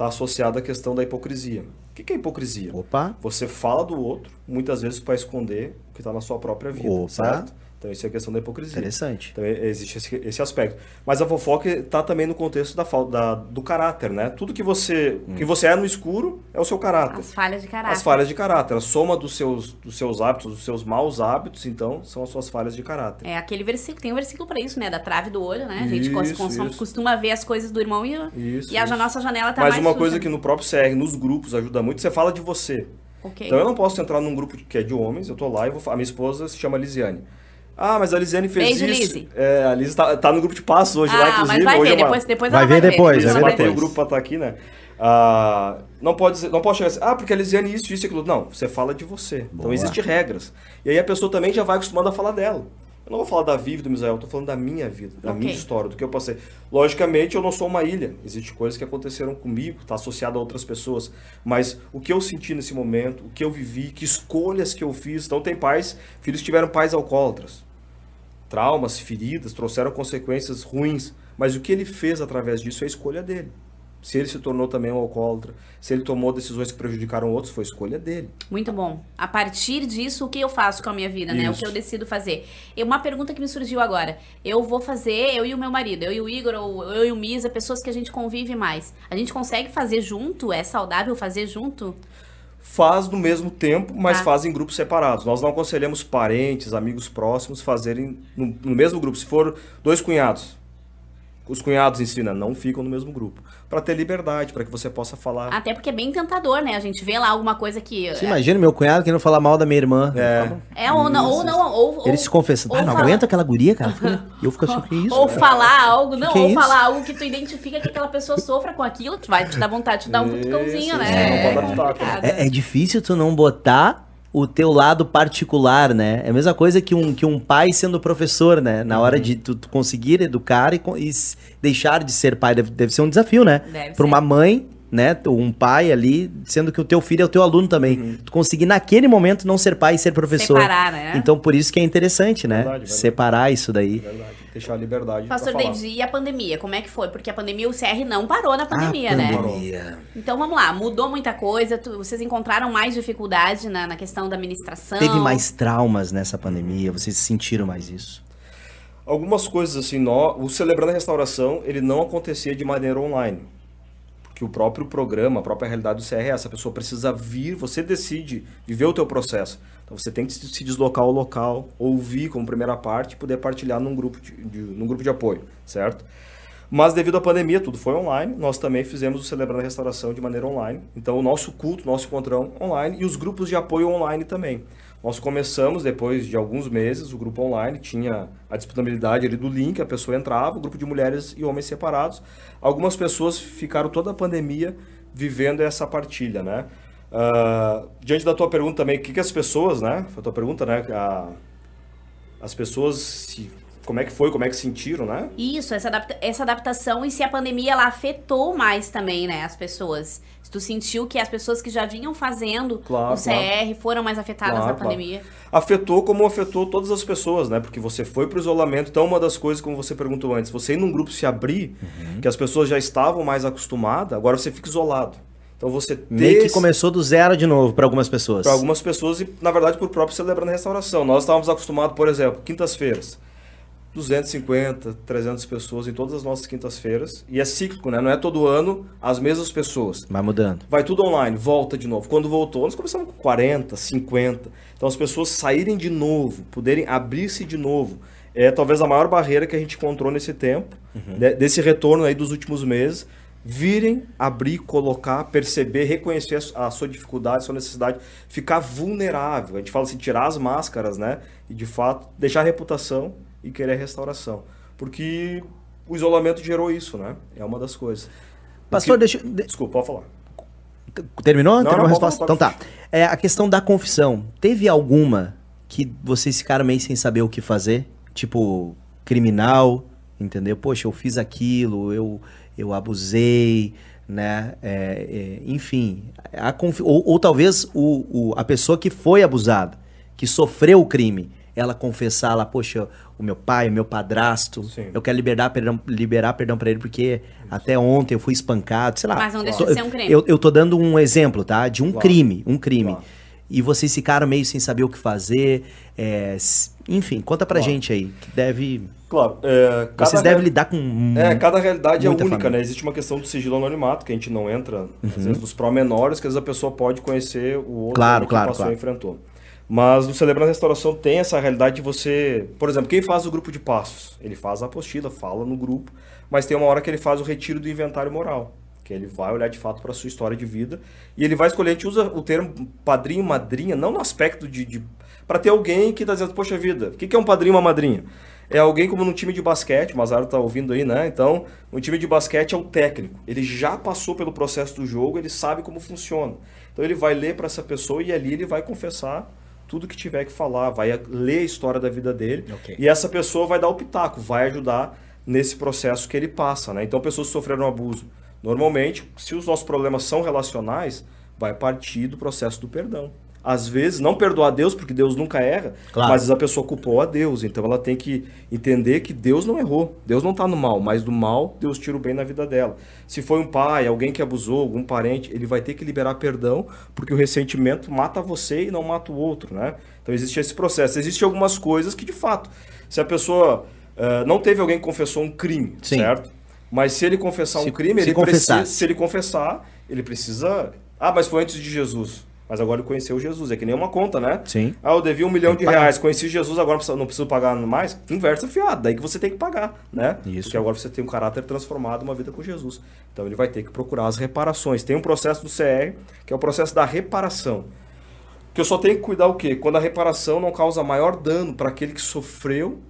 tá associada à questão da hipocrisia. O que que é hipocrisia? Opa. Você fala do outro, muitas vezes para esconder o que está na sua própria vida, Opa. certo? Então isso é a questão da hipocrisia. Interessante. Então é- existe esse, esse aspecto. Mas a fofoca está também no contexto da, da- do caráter, né? Tudo que você, que você é no escuro é o seu caráter. As falhas de caráter. As falhas de caráter, a soma dos seus, dos seus hábitos, dos seus maus hábitos, então, são as suas falhas de caráter. É aquele versículo, tem um versículo pra isso, né? Da trave do olho, né? A gente Isso, cons- consome- isso. costuma ver as coisas do irmão e, Isso, e a isso. nossa janela tá Mas mais uma suja. coisa que no próprio CR, nos grupos, ajuda muito, você fala de você. Ok. Então eu não posso entrar num grupo que é de homens, eu tô lá e vou a minha esposa se chama Lisiane. Ah, mas a Lisiane fez Beijo, isso. Lizzy. É, a Liz tá, tá no grupo de passos hoje lá, ah, inclusive. mas vai hoje ver, é uma- depois, depois Vai ela ver vai depois, ver. Você vai ela ver bateu o depois. grupo pra estar aqui, né? Ah, não, pode, não pode chegar assim, ah, porque a Lisiane isso, isso e aquilo. Não, você fala de você. Então Boa. existem regras. E aí a pessoa também já vai acostumando a falar dela. Eu não vou falar da e do Misael, eu tô falando da minha vida, da Ok. minha história, do que eu passei. Logicamente, eu não sou uma ilha. Existem coisas que aconteceram comigo, tá associado a outras pessoas. Mas o que eu senti nesse momento, o que eu vivi, que escolhas que eu fiz. Então tem pais, filhos que tiveram pais alcoólatras traumas, feridas, trouxeram consequências ruins. Mas o que ele fez através disso é a escolha dele. Se ele se tornou também um alcoólatra, se ele tomou decisões que prejudicaram outros, foi escolha dele. Muito bom. A partir disso, o que eu faço com a minha vida, né? O Isso. que eu decido fazer. E uma pergunta que me surgiu agora. Eu vou fazer, eu e o meu marido, eu e o Igor, ou eu e o Misa, pessoas que a gente convive mais. A gente consegue fazer junto? É saudável fazer junto? Faz no mesmo tempo, mas Tá. faz em grupos separados. Nós não aconselhamos parentes, amigos próximos fazerem no, no mesmo grupo. Se for dois cunhados, os cunhados ensinam, não ficam no mesmo grupo. Para ter liberdade, para que você possa falar. Até porque é bem tentador, né? A gente vê lá alguma coisa que. Você imagina meu cunhado querendo falar mal da minha irmã. É. É, ou não, ou não, ou. Ele ou- se confessa, ou ah, não falar- aguento aquela guria, cara. E eu fico assim, que isso? Ou falar algo, não, Que ou isso? falar algo que tu identifica que aquela pessoa sofra com aquilo, que vai te dar vontade de dar um cutucãozinho, né? dar pitaco. É, é difícil tu não botar o teu lado particular, né? É a mesma coisa que um, que um pai sendo professor, né? Na hora de tu, tu conseguir educar e, e deixar de ser pai. Deve, deve ser um desafio, né? Ser. uma mãe, né? Um pai ali, sendo que o teu filho é o teu aluno também. Tu conseguir naquele momento não ser pai e ser professor. Separar, né? Então por isso que é interessante, né? Verdade, verdade. Separar isso daí. Verdade. Deixar a liberdade Pastor. David, e a pandemia? Como é que foi? Porque a pandemia, o CR não parou na pandemia, A né? pandemia. Então vamos lá, mudou muita coisa, tu- vocês encontraram mais dificuldade na, na questão da administração? Teve mais traumas nessa pandemia? Vocês sentiram mais isso? Algumas coisas assim, nó- o Celebrando a Restauração, ele não acontecia de maneira online. Porque o próprio programa, a própria realidade do CR é essa, a pessoa precisa vir, você decide viver o teu processo. Então você tem que se deslocar ao local, ouvir como primeira parte e poder partilhar num grupo de, de- num grupo de apoio, certo? Mas devido à pandemia, tudo foi online. Nós também fizemos o Celebrando a Restauração de maneira online. Então o nosso culto, nosso encontrão online e os grupos de apoio online também. Nós começamos, depois de alguns meses, o grupo online tinha a disponibilidade ali do link, a pessoa entrava, o grupo de mulheres e homens separados. Algumas pessoas ficaram toda a pandemia vivendo essa partilha, né? Uh, diante da tua pergunta também, o que, que as pessoas, né? Foi a tua pergunta, né? A, as pessoas se como é que foi, como é que sentiram, né? Isso, essa, adapta essa adaptação e se a pandemia ela afetou mais também, né, as pessoas. Se tu sentiu que as pessoas que já vinham fazendo claro, o CR claro. foram mais afetadas claro, na pandemia. Afetou como afetou todas as pessoas, né? Porque você foi pro isolamento, então uma das coisas, como você perguntou antes, você ir num grupo se abrir, uhum. que as pessoas já estavam mais acostumadas, agora você fica isolado. Então você ter Meio que começou do zero de novo para algumas pessoas. Para algumas pessoas e, na verdade, por próprio celebrando a restauração. Nós estávamos acostumados, por exemplo, quintas-feiras 250, 300 pessoas em todas as nossas quintas-feiras. E é cíclico, né? Não é todo ano as mesmas pessoas. Vai mudando. Vai tudo online, volta de novo. Quando voltou, nós começamos com 40, 50. Então as pessoas saírem de novo, poderem abrir-se de novo. É talvez a maior barreira que a gente encontrou nesse tempo, uhum. né? desse retorno aí dos últimos meses. Virem, abrir, colocar, perceber, reconhecer a sua dificuldade, a sua necessidade, ficar vulnerável. A gente fala assim, tirar as máscaras, né? E de fato, deixar a reputação e querer restauração. Porque o isolamento gerou isso, né? É uma das coisas. Pastor, Porque... deixa. Desculpa, pode falar. Terminou? Não, Terminou não, a resposta? Então tá. É, a questão da confissão. Teve alguma que vocês ficaram meio sem saber o que fazer? Tipo, criminal, entendeu? Poxa, eu fiz aquilo, eu, eu abusei, né? É, é, enfim, a ou, ou talvez o, o, a pessoa que foi abusada, que sofreu o crime, ela confessar lá, poxa, o meu pai, o meu padrasto, Sim. eu quero liberar perdão, liberar perdão para ele porque Isso. até ontem eu fui espancado, sei lá. Mas não deixa de ser um crime. Eu, eu tô dando um exemplo, tá? De um claro. crime, um crime. Claro. E vocês ficaram meio sem saber o que fazer. É, enfim, conta pra claro. gente aí, que deve... Claro. É, vocês devem lidar com. É, cada realidade é única, família. né? Existe uma questão do sigilo anonimato, que a gente não entra, uhum. às vezes, nos promenores, que às vezes a pessoa pode conhecer o outro claro, que claro, passou claro. e enfrentou. Mas no Celebrando a Restauração tem essa realidade de você. Por exemplo, quem faz o grupo de passos? Ele faz a apostila, fala no grupo, mas tem uma hora que ele faz o retiro do inventário moral. Que ele vai olhar de fato para a sua história de vida. E ele vai escolher, a gente usa o termo padrinho, madrinha, não no aspecto de. de para ter alguém que está dizendo, poxa vida, o que, que é um padrinho uma madrinha? É alguém como num time de basquete, o Mazaro tá ouvindo aí, né? Então, no time de basquete é o técnico. Ele já passou pelo processo do jogo, ele sabe como funciona. Então ele vai ler para essa pessoa e ali ele vai confessar tudo que tiver que falar, vai ler a história da vida dele okay. e essa pessoa vai dar o pitaco, vai ajudar nesse processo que ele passa, né? Então, pessoas que sofreram abuso, normalmente, se os nossos problemas são relacionais, vai partir do processo do perdão às vezes, não perdoar Deus, porque Deus nunca erra, claro. mas a pessoa culpou a Deus. Então ela tem que entender que Deus não errou. Deus não está no mal, mas do mal Deus tira o bem na vida dela. Se foi um pai, alguém que abusou, algum parente, ele vai ter que liberar perdão, porque o ressentimento mata você e não mata o outro, né? Então existe esse processo. Existem algumas coisas que, de fato, se a pessoa uh, não teve alguém que confessou um crime, Sim. certo? Mas se ele confessar se, um crime, ele precisa, se ele confessar, ele precisa. Ah, mas foi antes de Jesus. Mas agora ele conheceu Jesus. É que nem uma conta, né? Sim. Ah, eu devia um milhão de reais, conheci Jesus, agora não preciso pagar mais. Inversa fiado. Daí que você tem que pagar, né? Isso. Porque agora você tem um caráter transformado, uma vida com Jesus. Então ele vai ter que procurar as reparações. Tem um processo do CR, que é o processo da reparação. Que eu só tenho que cuidar o quê? Quando a reparação não causa maior dano para aquele que sofreu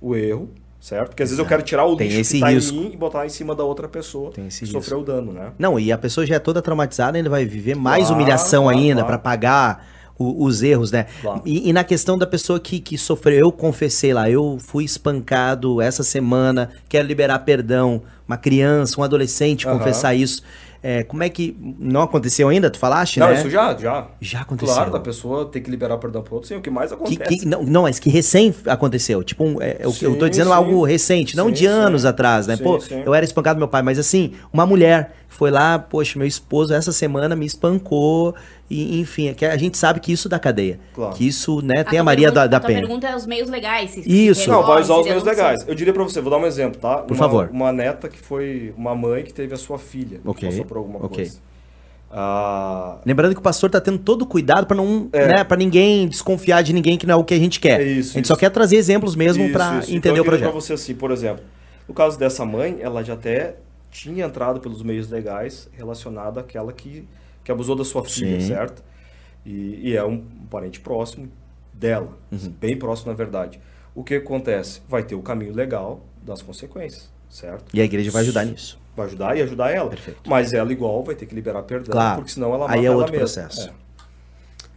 o erro certo? Porque às vezes eu quero tirar o lixo esse que tá risco. em mim e botar em cima da outra pessoa Tem esse que risco. sofreu o dano, né? Não, e a pessoa já é toda traumatizada, ainda vai viver mais Claro, humilhação claro, ainda claro. para pagar o- os erros, né? E, e na questão da pessoa que, que sofreu, eu confessei lá, eu fui espancado essa semana, quero liberar perdão, uma criança, um adolescente confessar isso. É, como é que. Não aconteceu ainda? Tu falaste, Não, né? isso já, já. Já aconteceu. Claro, da pessoa ter que liberar perdão pro outro, sim, o que mais Que, acontece. que- não, não, mas que recém aconteceu. Tipo, um, é, eu, eu tô Sim, dizendo sim. algo recente, não Sim, de anos sim. atrás, né? Sim, Pô, sim. eu era espancado do meu pai, mas assim, uma mulher foi lá, poxa, meu esposo essa semana me espancou, e, enfim, é que a gente sabe que isso dá cadeia. Claro. Que isso, né, tem tua a Maria pergunta- da, da a Penha. pergunta é os meios legais. se- Isso. Não, vai usar os meios legais. Eu diria pra você, vou dar um exemplo, tá? Por Uma- favor. Uma neta que foi uma mãe que teve a sua filha. Ok, Passou por alguma ok. coisa. Ah, Lembrando que o pastor tá tendo todo o cuidado pra não, É. né, para ninguém desconfiar de ninguém que não é o que a gente quer. É isso, a gente isso. só quer trazer exemplos mesmo isso. entender então, eu o projeto. pra você assim, por exemplo, no caso dessa mãe, ela já até tinha entrado pelos meios legais relacionado àquela que, que abusou da sua filha, Sim. certo? E, e é um parente próximo, dela, Uhum. bem próximo na verdade. O que acontece? Vai ter o caminho legal das consequências, certo? E a igreja vai ajudar nisso. Vai ajudar e ajudar ela. Perfeito. Mas ela igual vai ter que liberar perdão, Claro. porque senão ela mata Aí é ela outro mesma. processo. É.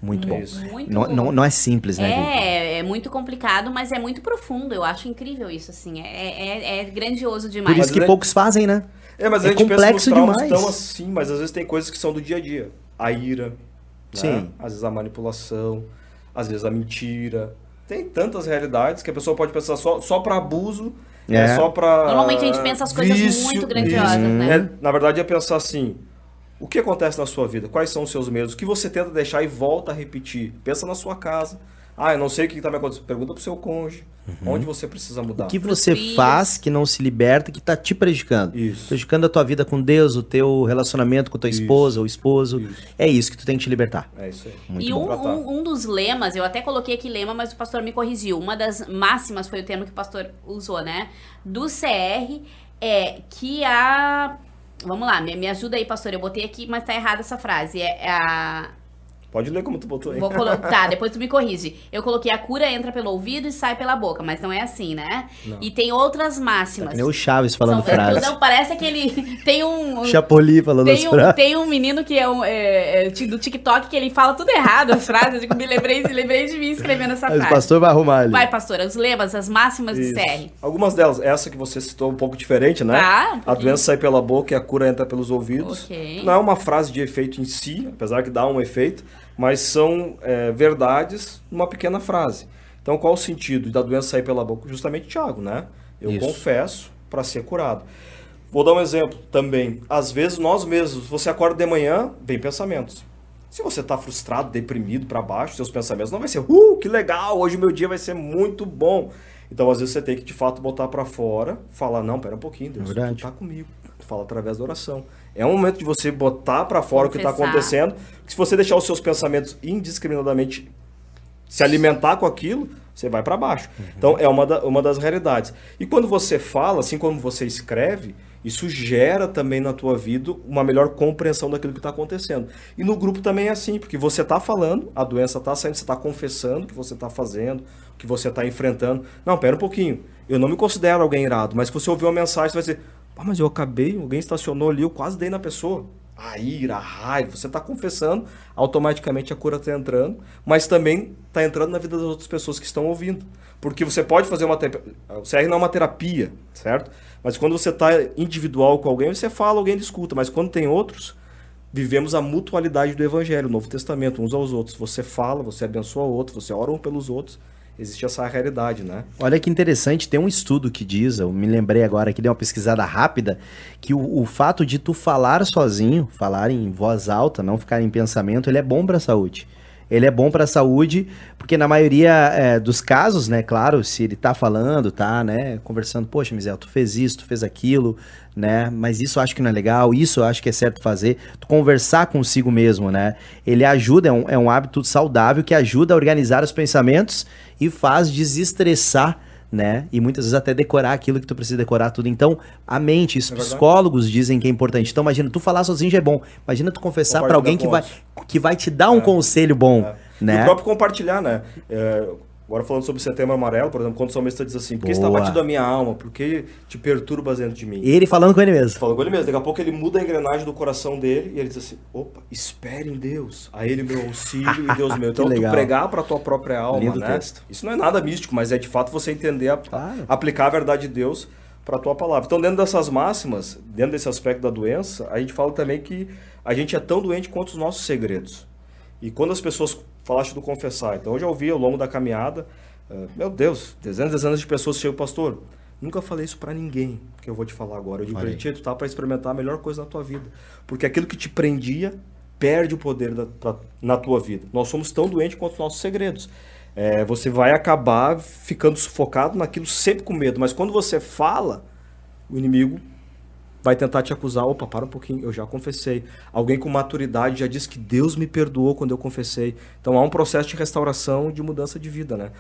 Muito bom. Isso. Muito Não, não, não é simples, né, Vivi? É, é muito complicado, mas é muito profundo. Eu acho incrível isso, assim. É, é, é grandioso demais. Por isso Mas que é- poucos fazem, né? É, mas É a gente pensa nos complexo traumas demais. tão assim, mas às vezes tem coisas que são do dia a dia. A ira, né? Sim. às vezes a manipulação, às vezes a mentira. Tem tantas realidades que a pessoa pode pensar só, só para abuso, é. É. só para Normalmente a gente pensa as coisas muito grandiosas, né? É, na verdade é pensar assim, o que acontece na sua vida? Quais são os seus medos? O que você tenta deixar e volta a repetir? Pensa na sua casa. Ah, eu não sei o que está me acontecendo. Pergunta pro seu cônjuge. Onde você precisa mudar? O que você faz que não se liberta, que tá te prejudicando? Isso. Prejudicando a tua vida com Deus, o teu relacionamento com tua Isso. esposa ou esposo. Isso. É isso que tu tem que te libertar. É isso aí. Muito e um, Tratar. um, um dos lemas, eu até coloquei aqui lema, mas o pastor me corrigiu. Uma das máximas foi o termo que o pastor usou, né? Do CR é que a. Vamos lá, me, me ajuda aí, pastor. Eu botei aqui, mas tá errada essa frase. É a. Pode ler como tu botou aí. Vou colocar. Tá, depois tu me corrige. Eu coloquei a cura entra pelo ouvido e sai pela boca, mas não é assim, né? E tem outras Tá máximas. que nem o Chaves falando São- frase. Não, parece aquele. Tem um. Chapolin falando as Tem um, frases. tem um menino que é, um, é, é, do TikTok que ele fala tudo errado as frases. Eu me lembrei, lembrei de mim escrevendo essa Mas o frase. pastor vai arrumar ali. Vai, pastora, os lemas, as máximas Isso. do CR. Algumas delas, essa que você citou um pouco diferente, né? Tá, um a doença sai pela boca e a cura entra pelos ouvidos. Ok. Não é uma frase de efeito em si, apesar que dá um efeito, mas são é, verdades numa pequena frase. Então, qual o sentido da doença sair pela boca? Justamente, Tiago, né? Eu Isso. confesso para ser curado. Vou dar um exemplo também. Às vezes, nós mesmos, você acorda de manhã, vem pensamentos. Se você está frustrado, deprimido, para baixo, seus pensamentos não vai ser, uh, que legal, hoje o meu dia vai ser muito bom. Então, às vezes, você tem que, de fato, botar para fora, falar, não, pera um pouquinho, Deus, verdade. tu tá comigo. Fala através da oração. É um momento de você botar para fora o que está Confessar. acontecendo. Que se você deixar os seus pensamentos indiscriminadamente se alimentar com aquilo, você vai para baixo. Então, é uma, da- uma das realidades. E quando você fala, assim como você escreve, isso gera também na tua vida uma melhor compreensão daquilo que está acontecendo. E no grupo também é assim, porque você está falando, a doença está saindo, você está confessando o que você está fazendo, o que você está enfrentando. Não, pera um pouquinho. Eu não me considero alguém irado, mas se você ouvir uma mensagem, você vai dizer, ah, mas eu acabei, alguém estacionou ali, eu quase dei na pessoa. A ira, a raiva, você está confessando, automaticamente a cura está entrando, mas também está entrando na vida das outras pessoas que estão ouvindo. Porque você pode fazer uma terapia. O CR não é uma terapia, certo? Mas quando você está individual com alguém, você fala, alguém escuta. Mas quando tem outros, vivemos a mutualidade do Evangelho, o Novo Testamento, uns aos outros. Você fala, você abençoa o outro, você ora um pelos outros. Existe essa realidade, né? Olha que interessante, tem um estudo que diz, eu me lembrei agora que dei uma pesquisada rápida, que o, o fato de tu falar sozinho, falar em voz alta, não ficar em pensamento, ele é bom para a saúde. Ele é bom para a saúde, porque na maioria é, dos casos, né, claro, se ele tá falando, tá, né, conversando, poxa, Mizel, tu fez isso, tu fez aquilo, né, mas isso eu acho que não é legal, isso eu acho que é certo fazer, tu conversar consigo mesmo, né, ele ajuda, é um, é um hábito saudável que ajuda a organizar os pensamentos e faz desestressar, né? E muitas vezes até decorar aquilo que tu precisa decorar tudo. Então, a mente, os É psicólogos dizem que é importante. Então, imagina, tu falar sozinho já é bom. Imagina tu confessar pra alguém que vai, que vai te dar um conselho bom, É. E né? o próprio compartilhar, né? Agora falando sobre o setembro amarelo, por exemplo, quando o salmista diz assim, por que está batido a minha alma? Por que te perturbas dentro de mim? Ele falando com ele mesmo. Falou com ele mesmo. Daqui a pouco ele muda a engrenagem do coração dele e ele diz assim: opa, espere em Deus. A ele meu auxílio e Deus meu. Então, tu pregar para tua própria alma, Lindo né? texto. Isso não é nada místico, mas é de fato você entender, a- Claro. aplicar a verdade de Deus para tua palavra. Então, dentro dessas máximas, dentro desse aspecto da doença, a gente fala também que a gente é tão doente quanto os nossos segredos. E quando as pessoas falaste do confessar, então eu já ouvi ao longo da caminhada, eh, meu Deus, dezenas e dezenas de pessoas chegam, pastor, nunca falei isso pra ninguém, que eu vou te falar agora. Eu digo ti, tu tá para experimentar a melhor coisa na tua vida. Porque aquilo que te prendia perde o poder da- pra- na tua vida. Nós somos tão doentes quanto os nossos segredos. Eh, você vai acabar ficando sufocado naquilo sempre com medo, mas quando você fala, o inimigo vai tentar te acusar. Opa, para um pouquinho, eu já confessei. Alguém com maturidade já disse que Deus me perdoou quando eu confessei. Então há um processo de restauração e de mudança de vida, né?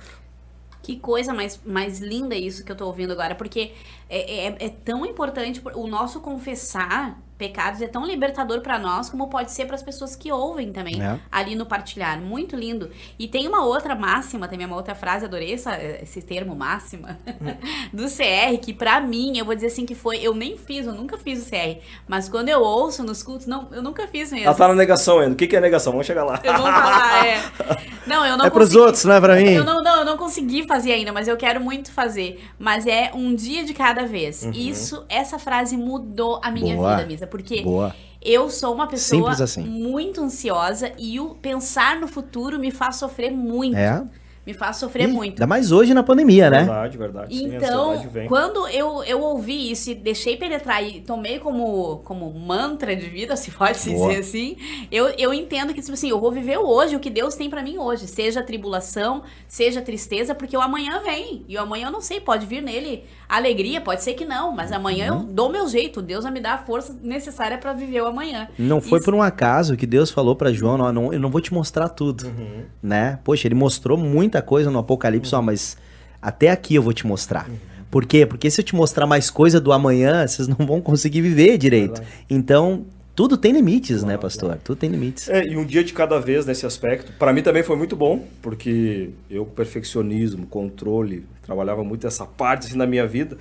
Que coisa mais, mais linda isso que eu tô ouvindo agora, porque é, é, é tão importante o nosso confessar pecados é tão libertador pra nós como pode ser para as pessoas que ouvem também É. ali no partilhar. Muito lindo. E tem uma outra máxima, também uma outra frase, adorei essa- esse termo máxima do CR, que pra mim, eu vou dizer assim que foi, eu nem fiz, eu nunca fiz o CR, mas quando eu ouço nos cultos, não, eu nunca fiz mesmo. Ela tá na negação ainda. O que, que é negação? Vamos chegar lá. Eu vou falar, é. Não, eu não é pros consegui- outros, não é pra mim? eu não, não, eu não consegui fazer ainda, mas eu quero muito fazer. Mas é um dia de cada vez. Isso, essa frase mudou a minha Boa. vida, Misa. Porque Boa. eu sou uma pessoa assim. muito ansiosa e o pensar no futuro me faz sofrer muito. É. Me faz sofrer Ih, muito. Ainda mais hoje na pandemia, né? Verdade, verdade. Então, ansiedade vem. quando eu, eu ouvi isso e deixei penetrar e tomei como, como mantra de vida, se pode se Boa. dizer assim, eu, eu entendo que, tipo assim, eu vou viver hoje, o que Deus tem pra mim hoje. Seja tribulação, seja tristeza, porque o amanhã vem. E o amanhã eu não sei, pode vir nele alegria, pode ser que não, mas amanhã Uhum. eu dou meu jeito. Deus vai me dar a força necessária pra viver o amanhã. Não foi Isso- por um acaso que Deus falou pra João, não, não, eu não vou te mostrar tudo, Uhum. né? Poxa, ele mostrou muita coisa no Apocalipse, ó, mas até aqui eu vou te mostrar. Por quê? Porque se eu te mostrar mais coisa do amanhã, vocês não vão conseguir viver direito. Então, tudo tem limites, né, pastor? Tudo tem limites. É, e um dia de cada vez nesse aspecto. Para mim também foi muito bom, porque eu, perfeccionismo, controle, trabalhava muito essa parte assim na minha vida.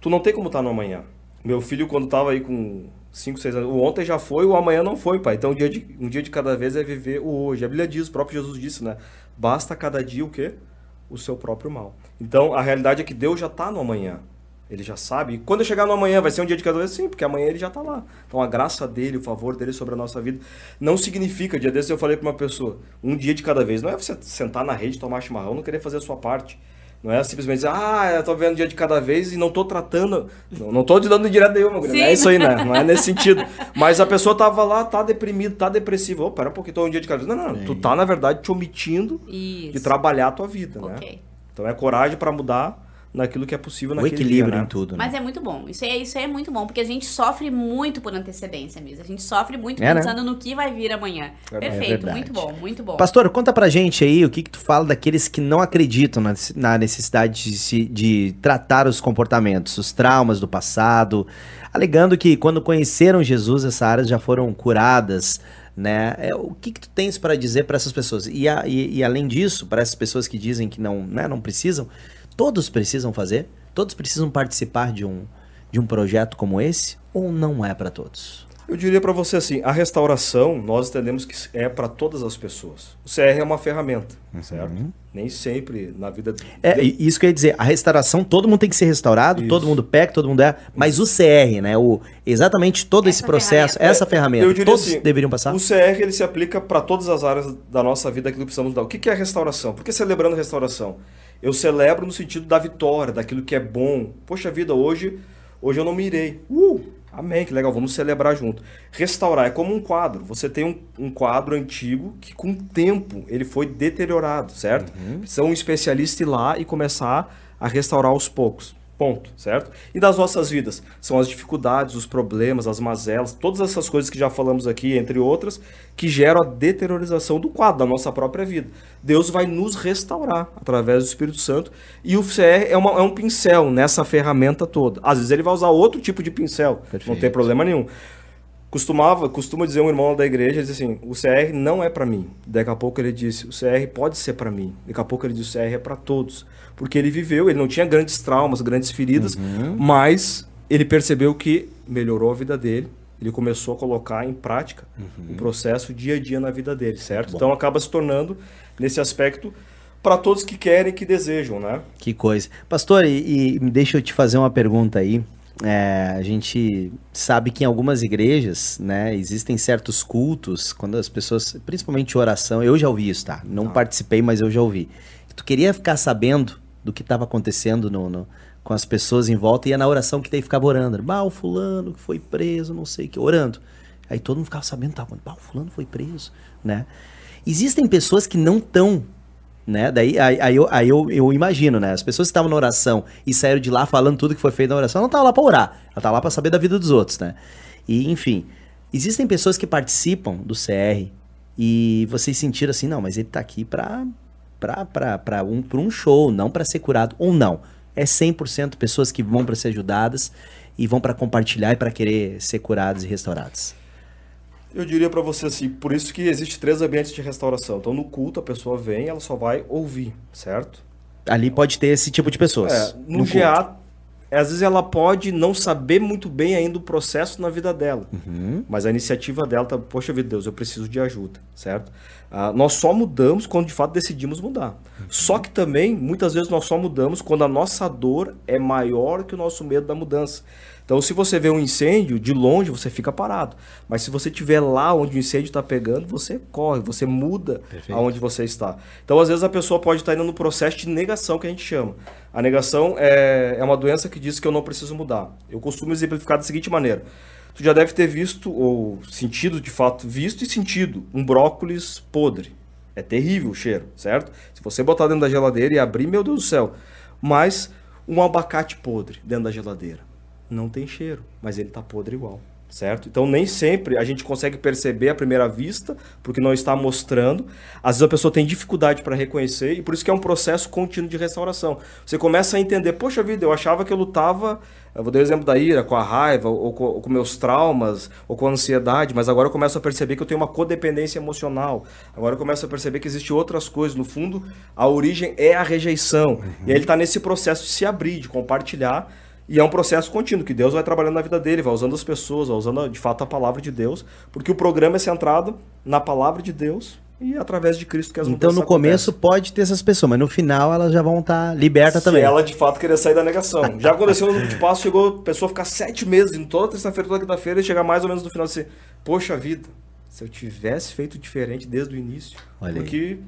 Tu não tem como estar no amanhã. Meu filho, quando tava aí com 5, 6 anos, o ontem já foi, o amanhã não foi, pai. Então, um dia, de, um dia de cada vez é viver o hoje. A Bíblia diz, o próprio Jesus disse, né? Basta cada dia o quê? O seu próprio mal. Então, a realidade é que Deus já tá no amanhã. Ele já sabe. E quando eu chegar no amanhã, vai ser um dia de cada vez? Sim, porque amanhã ele já tá lá. Então a graça dele, o favor dele sobre a nossa vida, não significa, dia desses eu falei pra uma pessoa, um dia de cada vez. Não é você sentar na rede, tomar chimarrão, não querer fazer a sua parte. Não é simplesmente dizer, ah, eu tô vendo um dia de cada vez e não tô tratando. Não, não tô te dando direto nenhuma, não é isso aí, né? Não é nesse sentido. Mas a pessoa tava lá, tá deprimido, tá depressiva. Ô, pera um pouquinho, tô um dia de cada vez. Não, não, não. Tu tá, na verdade, te omitindo Isso. de trabalhar a tua vida, né? Ok. Então é coragem pra mudar naquilo que é possível O naquele equilíbrio dia, né? em tudo, né? Mas é muito bom. Isso é, isso é muito bom, porque a gente sofre muito por antecedência mesmo. A gente sofre muito É, né? pensando no que vai vir amanhã. É Perfeito, verdade. muito bom, muito bom. Pastor, conta pra gente aí o que, que tu fala daqueles que não acreditam na, na necessidade de, se- de tratar os comportamentos, os traumas do passado, alegando que quando conheceram Jesus, essas áreas já foram curadas, né? É, o que, que tu tens para dizer para essas pessoas? E, a- e- e além disso, para essas pessoas que dizem que não, né, não precisam, todos precisam fazer? Todos precisam participar de um, de um projeto como esse? Ou não é para todos? Eu diria para você assim, a restauração, nós entendemos que é para todas as pessoas. O CR é uma ferramenta, certo? Nem sempre na vida... É, isso que eu ia dizer, a restauração, todo mundo tem que ser restaurado, Isso. todo mundo peca, todo mundo é, mas o CR, né, o, exatamente todo esse Essa processo, ferramenta. essa ferramenta, Eu diria todos assim, deveriam passar? O CR ele se aplica para todas as áreas da nossa vida aquilo que precisamos dar. O que que é a restauração? Por que celebrando a restauração? Eu celebro no sentido da vitória, daquilo que é bom. Poxa vida, hoje, hoje eu não me irei. Uh, amém, que legal, vamos celebrar junto. Restaurar é como um quadro. Você tem um, um quadro antigo que com o tempo ele foi deteriorado, certo? Precisa um especialista ir lá e começar a restaurar aos poucos. Ponto, certo? E das nossas vidas? São as dificuldades, os problemas, as mazelas, todas essas coisas que já falamos aqui, entre outras, que geram a deteriorização do quadro, da nossa própria vida. Deus vai nos restaurar através do Espírito Santo. E o CR é, uma- é um pincel nessa ferramenta toda. Às vezes ele vai usar outro tipo de pincel, não Perfeito. tem problema nenhum. Costumava, costuma dizer um irmão da igreja, diz assim, o CR não é para mim. Daqui a pouco ele disse, o CR pode ser para mim. Daqui a pouco ele disse, o CR é para todos. Porque ele viveu, ele não tinha grandes traumas, grandes feridas, mas ele percebeu que melhorou a vida dele. Ele começou a colocar em prática o processo dia a dia na vida dele, certo? Então acaba se tornando, nesse aspecto, para todos que querem e que desejam, né? Que coisa. Pastor, e, e deixa eu te fazer uma pergunta aí. É, a gente sabe que em algumas igrejas, né, existem certos cultos, quando as pessoas, principalmente oração, eu já ouvi isso, tá? Não participei, mas eu já ouvi. Tu queria ficar sabendo do que estava acontecendo no, no- com as pessoas em volta, e ia na oração que daí ficava orando. Bah, o fulano que foi preso, não sei o que, orando. Aí todo mundo ficava sabendo, tá, bah, o fulano foi preso, né? Existem pessoas que não estão né? Daí aí, aí eu, aí eu, eu imagino, né? As pessoas que estavam na oração e saíram de lá falando tudo que foi feito na oração, não estavam lá para orar, ela tá lá para saber da vida dos outros, né? E enfim, existem pessoas que participam do CR e vocês sentiram assim, não, mas ele tá aqui para para um, pra um show, não para ser curado ou não. É 100% pessoas que vão para ser ajudadas e vão para compartilhar e para querer ser curados e restaurados? Eu diria para você assim, por isso que existe três ambientes de restauração. Então no culto a pessoa vem, ela só vai ouvir, certo? Ali pode ter esse tipo de pessoas. É, no, no GA, às vezes ela pode não saber muito bem ainda o processo na vida dela. Uhum. Mas a iniciativa dela tá, poxa vida, Deus, eu preciso de ajuda, certo? Ah, nós só mudamos quando de fato decidimos mudar. Uhum. Só que também, muitas vezes, nós só mudamos quando a nossa dor é maior que o nosso medo da mudança. Então, se você vê um incêndio, de longe você fica parado. Mas se você estiver lá onde o incêndio está pegando, você corre, você muda Perfeito. aonde você está. Então, às vezes, a pessoa pode estar indo no processo de negação que a gente chama. A negação é, é uma doença que diz que eu não preciso mudar. Eu costumo exemplificar da seguinte maneira. Tu já deve ter visto, ou sentido de fato, visto e sentido um brócolis podre. É terrível o cheiro, certo? Se você botar dentro da geladeira e abrir, meu Deus do céu. Mas um abacate podre dentro da geladeira não tem cheiro, mas ele está podre igual, certo? Então nem sempre a gente consegue perceber à primeira vista, porque não está mostrando. Às vezes a pessoa tem dificuldade para reconhecer e por isso que é um processo contínuo de restauração. Você começa a entender, poxa vida, eu achava que eu lutava, eu vou dar o exemplo da ira, com a raiva, ou com, ou com meus traumas, ou com a ansiedade, mas agora eu começo a perceber que eu tenho uma codependência emocional. Agora eu começo a perceber que existem outras coisas. No fundo, a origem é a rejeição. Uhum. E aí ele está nesse processo de se abrir, de compartilhar e é um processo contínuo, que Deus vai trabalhando na vida dele, vai usando as pessoas, vai usando de fato a palavra de Deus, porque o programa é centrado na palavra de Deus e através de Cristo que as Então no começo acontecem. pode ter essas pessoas, mas no final elas já vão estar tá libertas também. Se ela de fato querer sair da negação. Já aconteceu no grupo de passo, chegou a pessoa ficar sete meses, em toda terça-feira, toda quinta-feira, e chegar mais ou menos no final assim, poxa vida, se eu tivesse feito diferente desde o início. Olha porque aí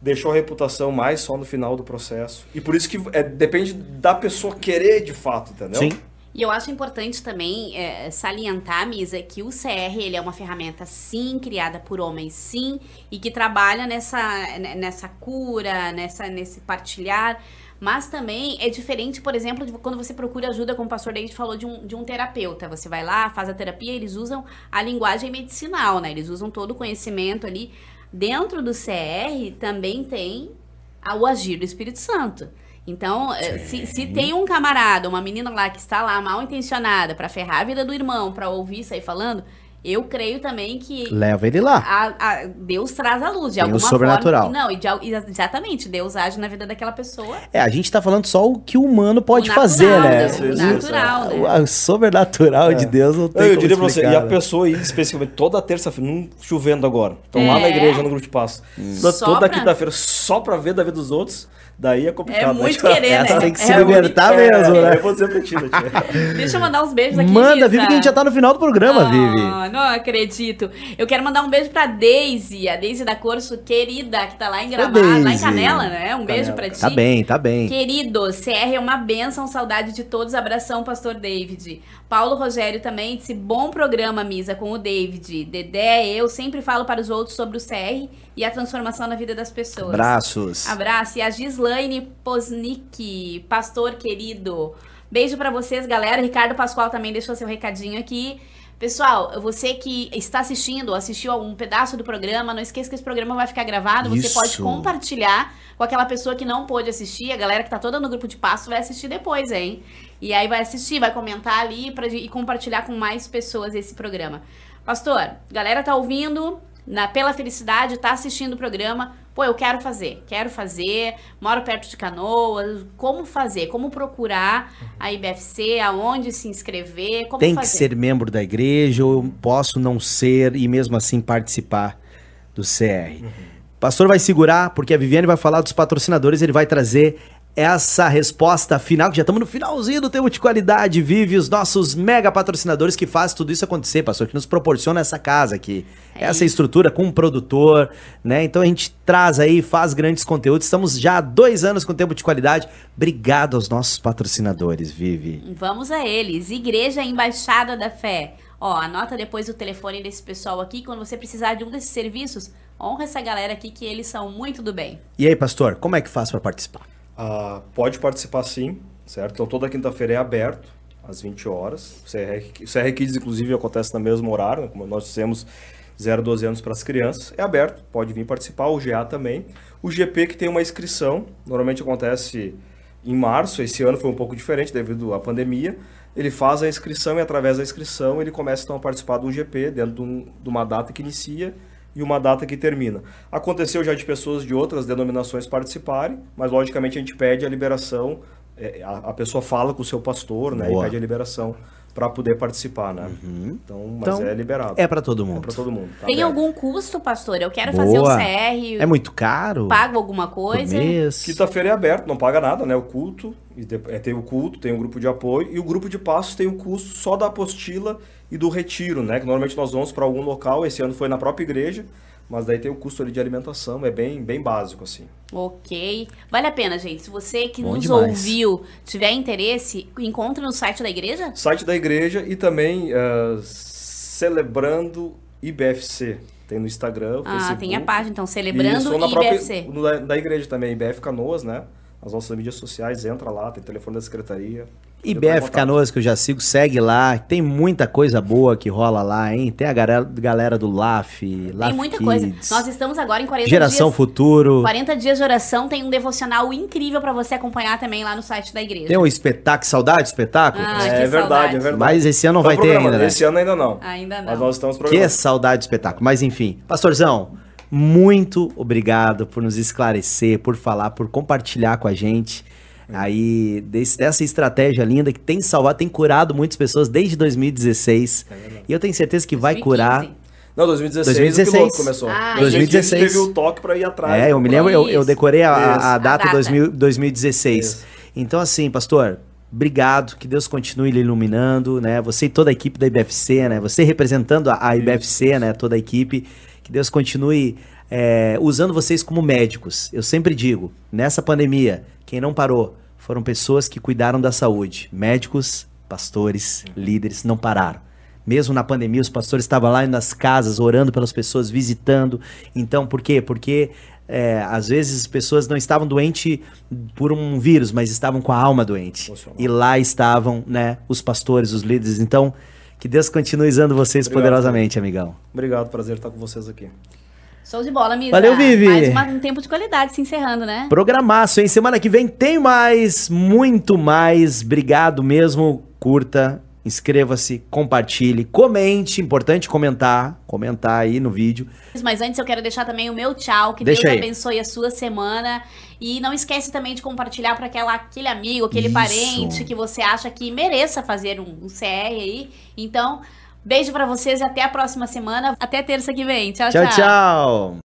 deixou a reputação mais só no final do processo. E por isso que é, depende da pessoa querer de fato, entendeu? Sim. E eu acho importante também é, salientar, Misa, que o CR ele é uma ferramenta, sim, criada por homens, sim, e que trabalha nessa, nessa cura, nessa, nesse partilhar. Mas também é diferente, por exemplo, de quando você procura ajuda, como o pastor David falou, de um, de um terapeuta. Você vai lá, faz a terapia, eles usam a linguagem medicinal, né? Eles usam todo o conhecimento ali Dentro do CR também tem o agir do Espírito Santo. Então, eh, se, se, tem um camarada, uma menina lá que está lá mal intencionada para ferrar a vida do irmão, para ouvir sair falando, eu creio também que. Leva ele lá. A, a, Deus traz a luz de Tem alguma o sobrenatural. forma. Não, e de, exatamente. Deus age na vida daquela pessoa. É, a gente tá falando só o que o humano pode o fazer, né? O natural, né? O sobrenatural é. de Deus não tem Eu, eu diria pra você, e a pessoa aí, especificamente, toda terça-feira, não chovendo agora. Estão é. lá na igreja, no grupo de passo. Hum. Toda pra... quinta-feira, só pra ver da vida dos outros. Daí é complicado. É né? muito né? querer, Essa né? tem que se é libertar muito... mesmo, é, né? Eu vou dizer pra ti, Deixa eu mandar uns beijos aqui, Manda, Vivi, que a gente já tá no final do programa, oh, Vivi. Não acredito. Eu quero mandar um beijo pra Daisy, a Daisy da Corso, querida, que tá lá em Gramado, lá em Canela, né? Um beijo Canela. pra ti. Tá bem, tá bem. Querido, CR é uma benção, saudade de todos. Abração, Pastor David. Paulo Rogério também disse, bom programa, Misa, com o David. Dedé, eu sempre falo para os outros sobre o CR e a transformação na vida das pessoas. Abraços. Abraço. E a Gislaine Posnick, pastor querido. Beijo para vocês, galera. Ricardo Pascoal também deixou seu recadinho aqui. Pessoal, você que está assistindo, assistiu a um pedaço do programa, não esqueça que esse programa vai ficar gravado. Isso. Você pode compartilhar com aquela pessoa que não pôde assistir. A galera que tá toda no grupo de passo vai assistir depois, hein? E aí vai assistir, vai comentar ali pra, e compartilhar com mais pessoas esse programa. Pastor, galera tá ouvindo, na, pela felicidade, tá assistindo o programa. Pô, eu quero fazer, quero fazer, moro perto de Canoas, como fazer, como procurar a IBFC, aonde se inscrever, como Tem fazer? que ser membro da igreja ou posso não ser e mesmo assim participar do CR. Uhum. Pastor vai segurar, porque a Viviane vai falar dos patrocinadores, ele vai trazer essa resposta final, que já estamos no finalzinho do tempo de qualidade, vive os nossos mega patrocinadores que fazem tudo isso acontecer, pastor, que nos proporciona essa casa aqui, é essa isso. estrutura com um produtor, né? Então a gente traz aí, faz grandes conteúdos, estamos já há dois anos com tempo de qualidade. Obrigado aos nossos patrocinadores, Vive. Vamos a eles. Igreja Embaixada da Fé. Ó, anota depois o telefone desse pessoal aqui, quando você precisar de um desses serviços, honra essa galera aqui que eles são muito do bem. E aí, pastor, como é que faz para participar? Ah, pode participar sim, certo? Então toda quinta-feira é aberto, às 20 horas. O CR, CR Kids, inclusive, acontece no mesmo horário, né? como nós dissemos, 0 a 12 anos para as crianças. É aberto, pode vir participar, o GA também. O GP que tem uma inscrição, normalmente acontece em março, esse ano foi um pouco diferente devido à pandemia. ele faz a inscrição e através da inscrição ele começa então a participar de um GP dentro de, um, de uma data que inicia e uma data que termina. Aconteceu já de pessoas de outras denominações participarem, mas logicamente a gente pede a liberação, é, a, a pessoa fala com o seu pastor, né, Boa. e pede a liberação para poder participar, né? Então, mas Então, é liberado. É pra todo É mundo. para todo mundo. tá Tem aberto. algum custo, pastor? Eu quero fazer o Boa. CR, É muito caro? pago alguma coisa. mês? Quinta-feira é aberto, não paga nada, né? O culto, é, tem o culto, tem o grupo de apoio, e o grupo de passos tem o custo só da apostila e do retiro, né? Que normalmente nós vamos para algum local, esse ano foi na própria igreja, mas daí tem o custo ali de alimentação, é bem, bem básico, assim. Ok. Vale a pena, gente. Se você que Bom nos demais. ouviu tiver interesse, encontra no site da igreja? Site da igreja e também ah, celebrando IBFC. Tem no Instagram, Ah, Facebook. tem a página, então, Celebrando Isso, na IBFC. Própria, no da, da igreja também, IBF Canoas, né? As nossas mídias sociais, entra lá, tem telefone da secretaria. IBF. Canoas, que eu já sigo, segue lá. Tem muita coisa boa que rola lá, hein? Tem a galera, galera do LAF, LAF Tem muita coisa. Kids, Nós estamos agora em 40 Geração dias. Futuro. 40 dias de oração tem um devocional incrível pra você acompanhar também lá no site da igreja. Tem um espetáculo, saudade, espetáculo? Ah, é que verdade, saudade. é verdade. Mas esse ano não vai ter ainda, né? Esse ano ainda não. Ainda não. Mas nós estamos Que programando. saudade do espetáculo. Mas enfim, pastorzão, muito obrigado por nos esclarecer, por falar, por compartilhar com a gente aí desse- dessa estratégia linda que tem salvado, tem curado muitas pessoas desde 2016. e eu tenho certeza que vai 2015. curar. Não, 2016, 2016. o piloto começou. Ah, 2016. A gente teve o toque para ir atrás. É, eu me lembro, eu, eu decorei a, a- a data, A data. 2000 2016. Isso. Então, assim, pastor, obrigado, que Deus continue lhe iluminando, né? Você e toda a equipe da IBFC, né? Você representando a, a IBFC, né? Toda a equipe, que Deus continue é, usando vocês como médicos. Eu sempre digo, nessa pandemia, quem não parou foram pessoas que cuidaram da saúde. Médicos, pastores, líderes, não pararam. Mesmo na pandemia, os pastores estavam lá nas casas, orando pelas pessoas, visitando. Então, por quê? Porque é, às vezes as pessoas não estavam doentes por um vírus, mas estavam com a alma doente. E lá estavam, né, os pastores, os líderes. Então, que Deus continue usando vocês Obrigado, poderosamente, amigão. Obrigado, prazer estar com vocês aqui. Show de bola, Misa. Valeu, Vivi. Mais uma- um tempo de qualidade se encerrando, né? Programaço, hein? Semana que vem tem mais, muito mais. Obrigado mesmo. Curta, inscreva-se, compartilhe, comente. Importante comentar, comentar aí no vídeo. Mas antes eu quero deixar também o meu tchau. Que Deixa Deus aí. abençoe a sua semana. E não esquece também de compartilhar para aquele amigo, aquele Isso. parente que você acha que mereça fazer um, um CR aí. Então, beijo para vocês e até a próxima semana. Até terça que vem. tchau. tchau. tchau.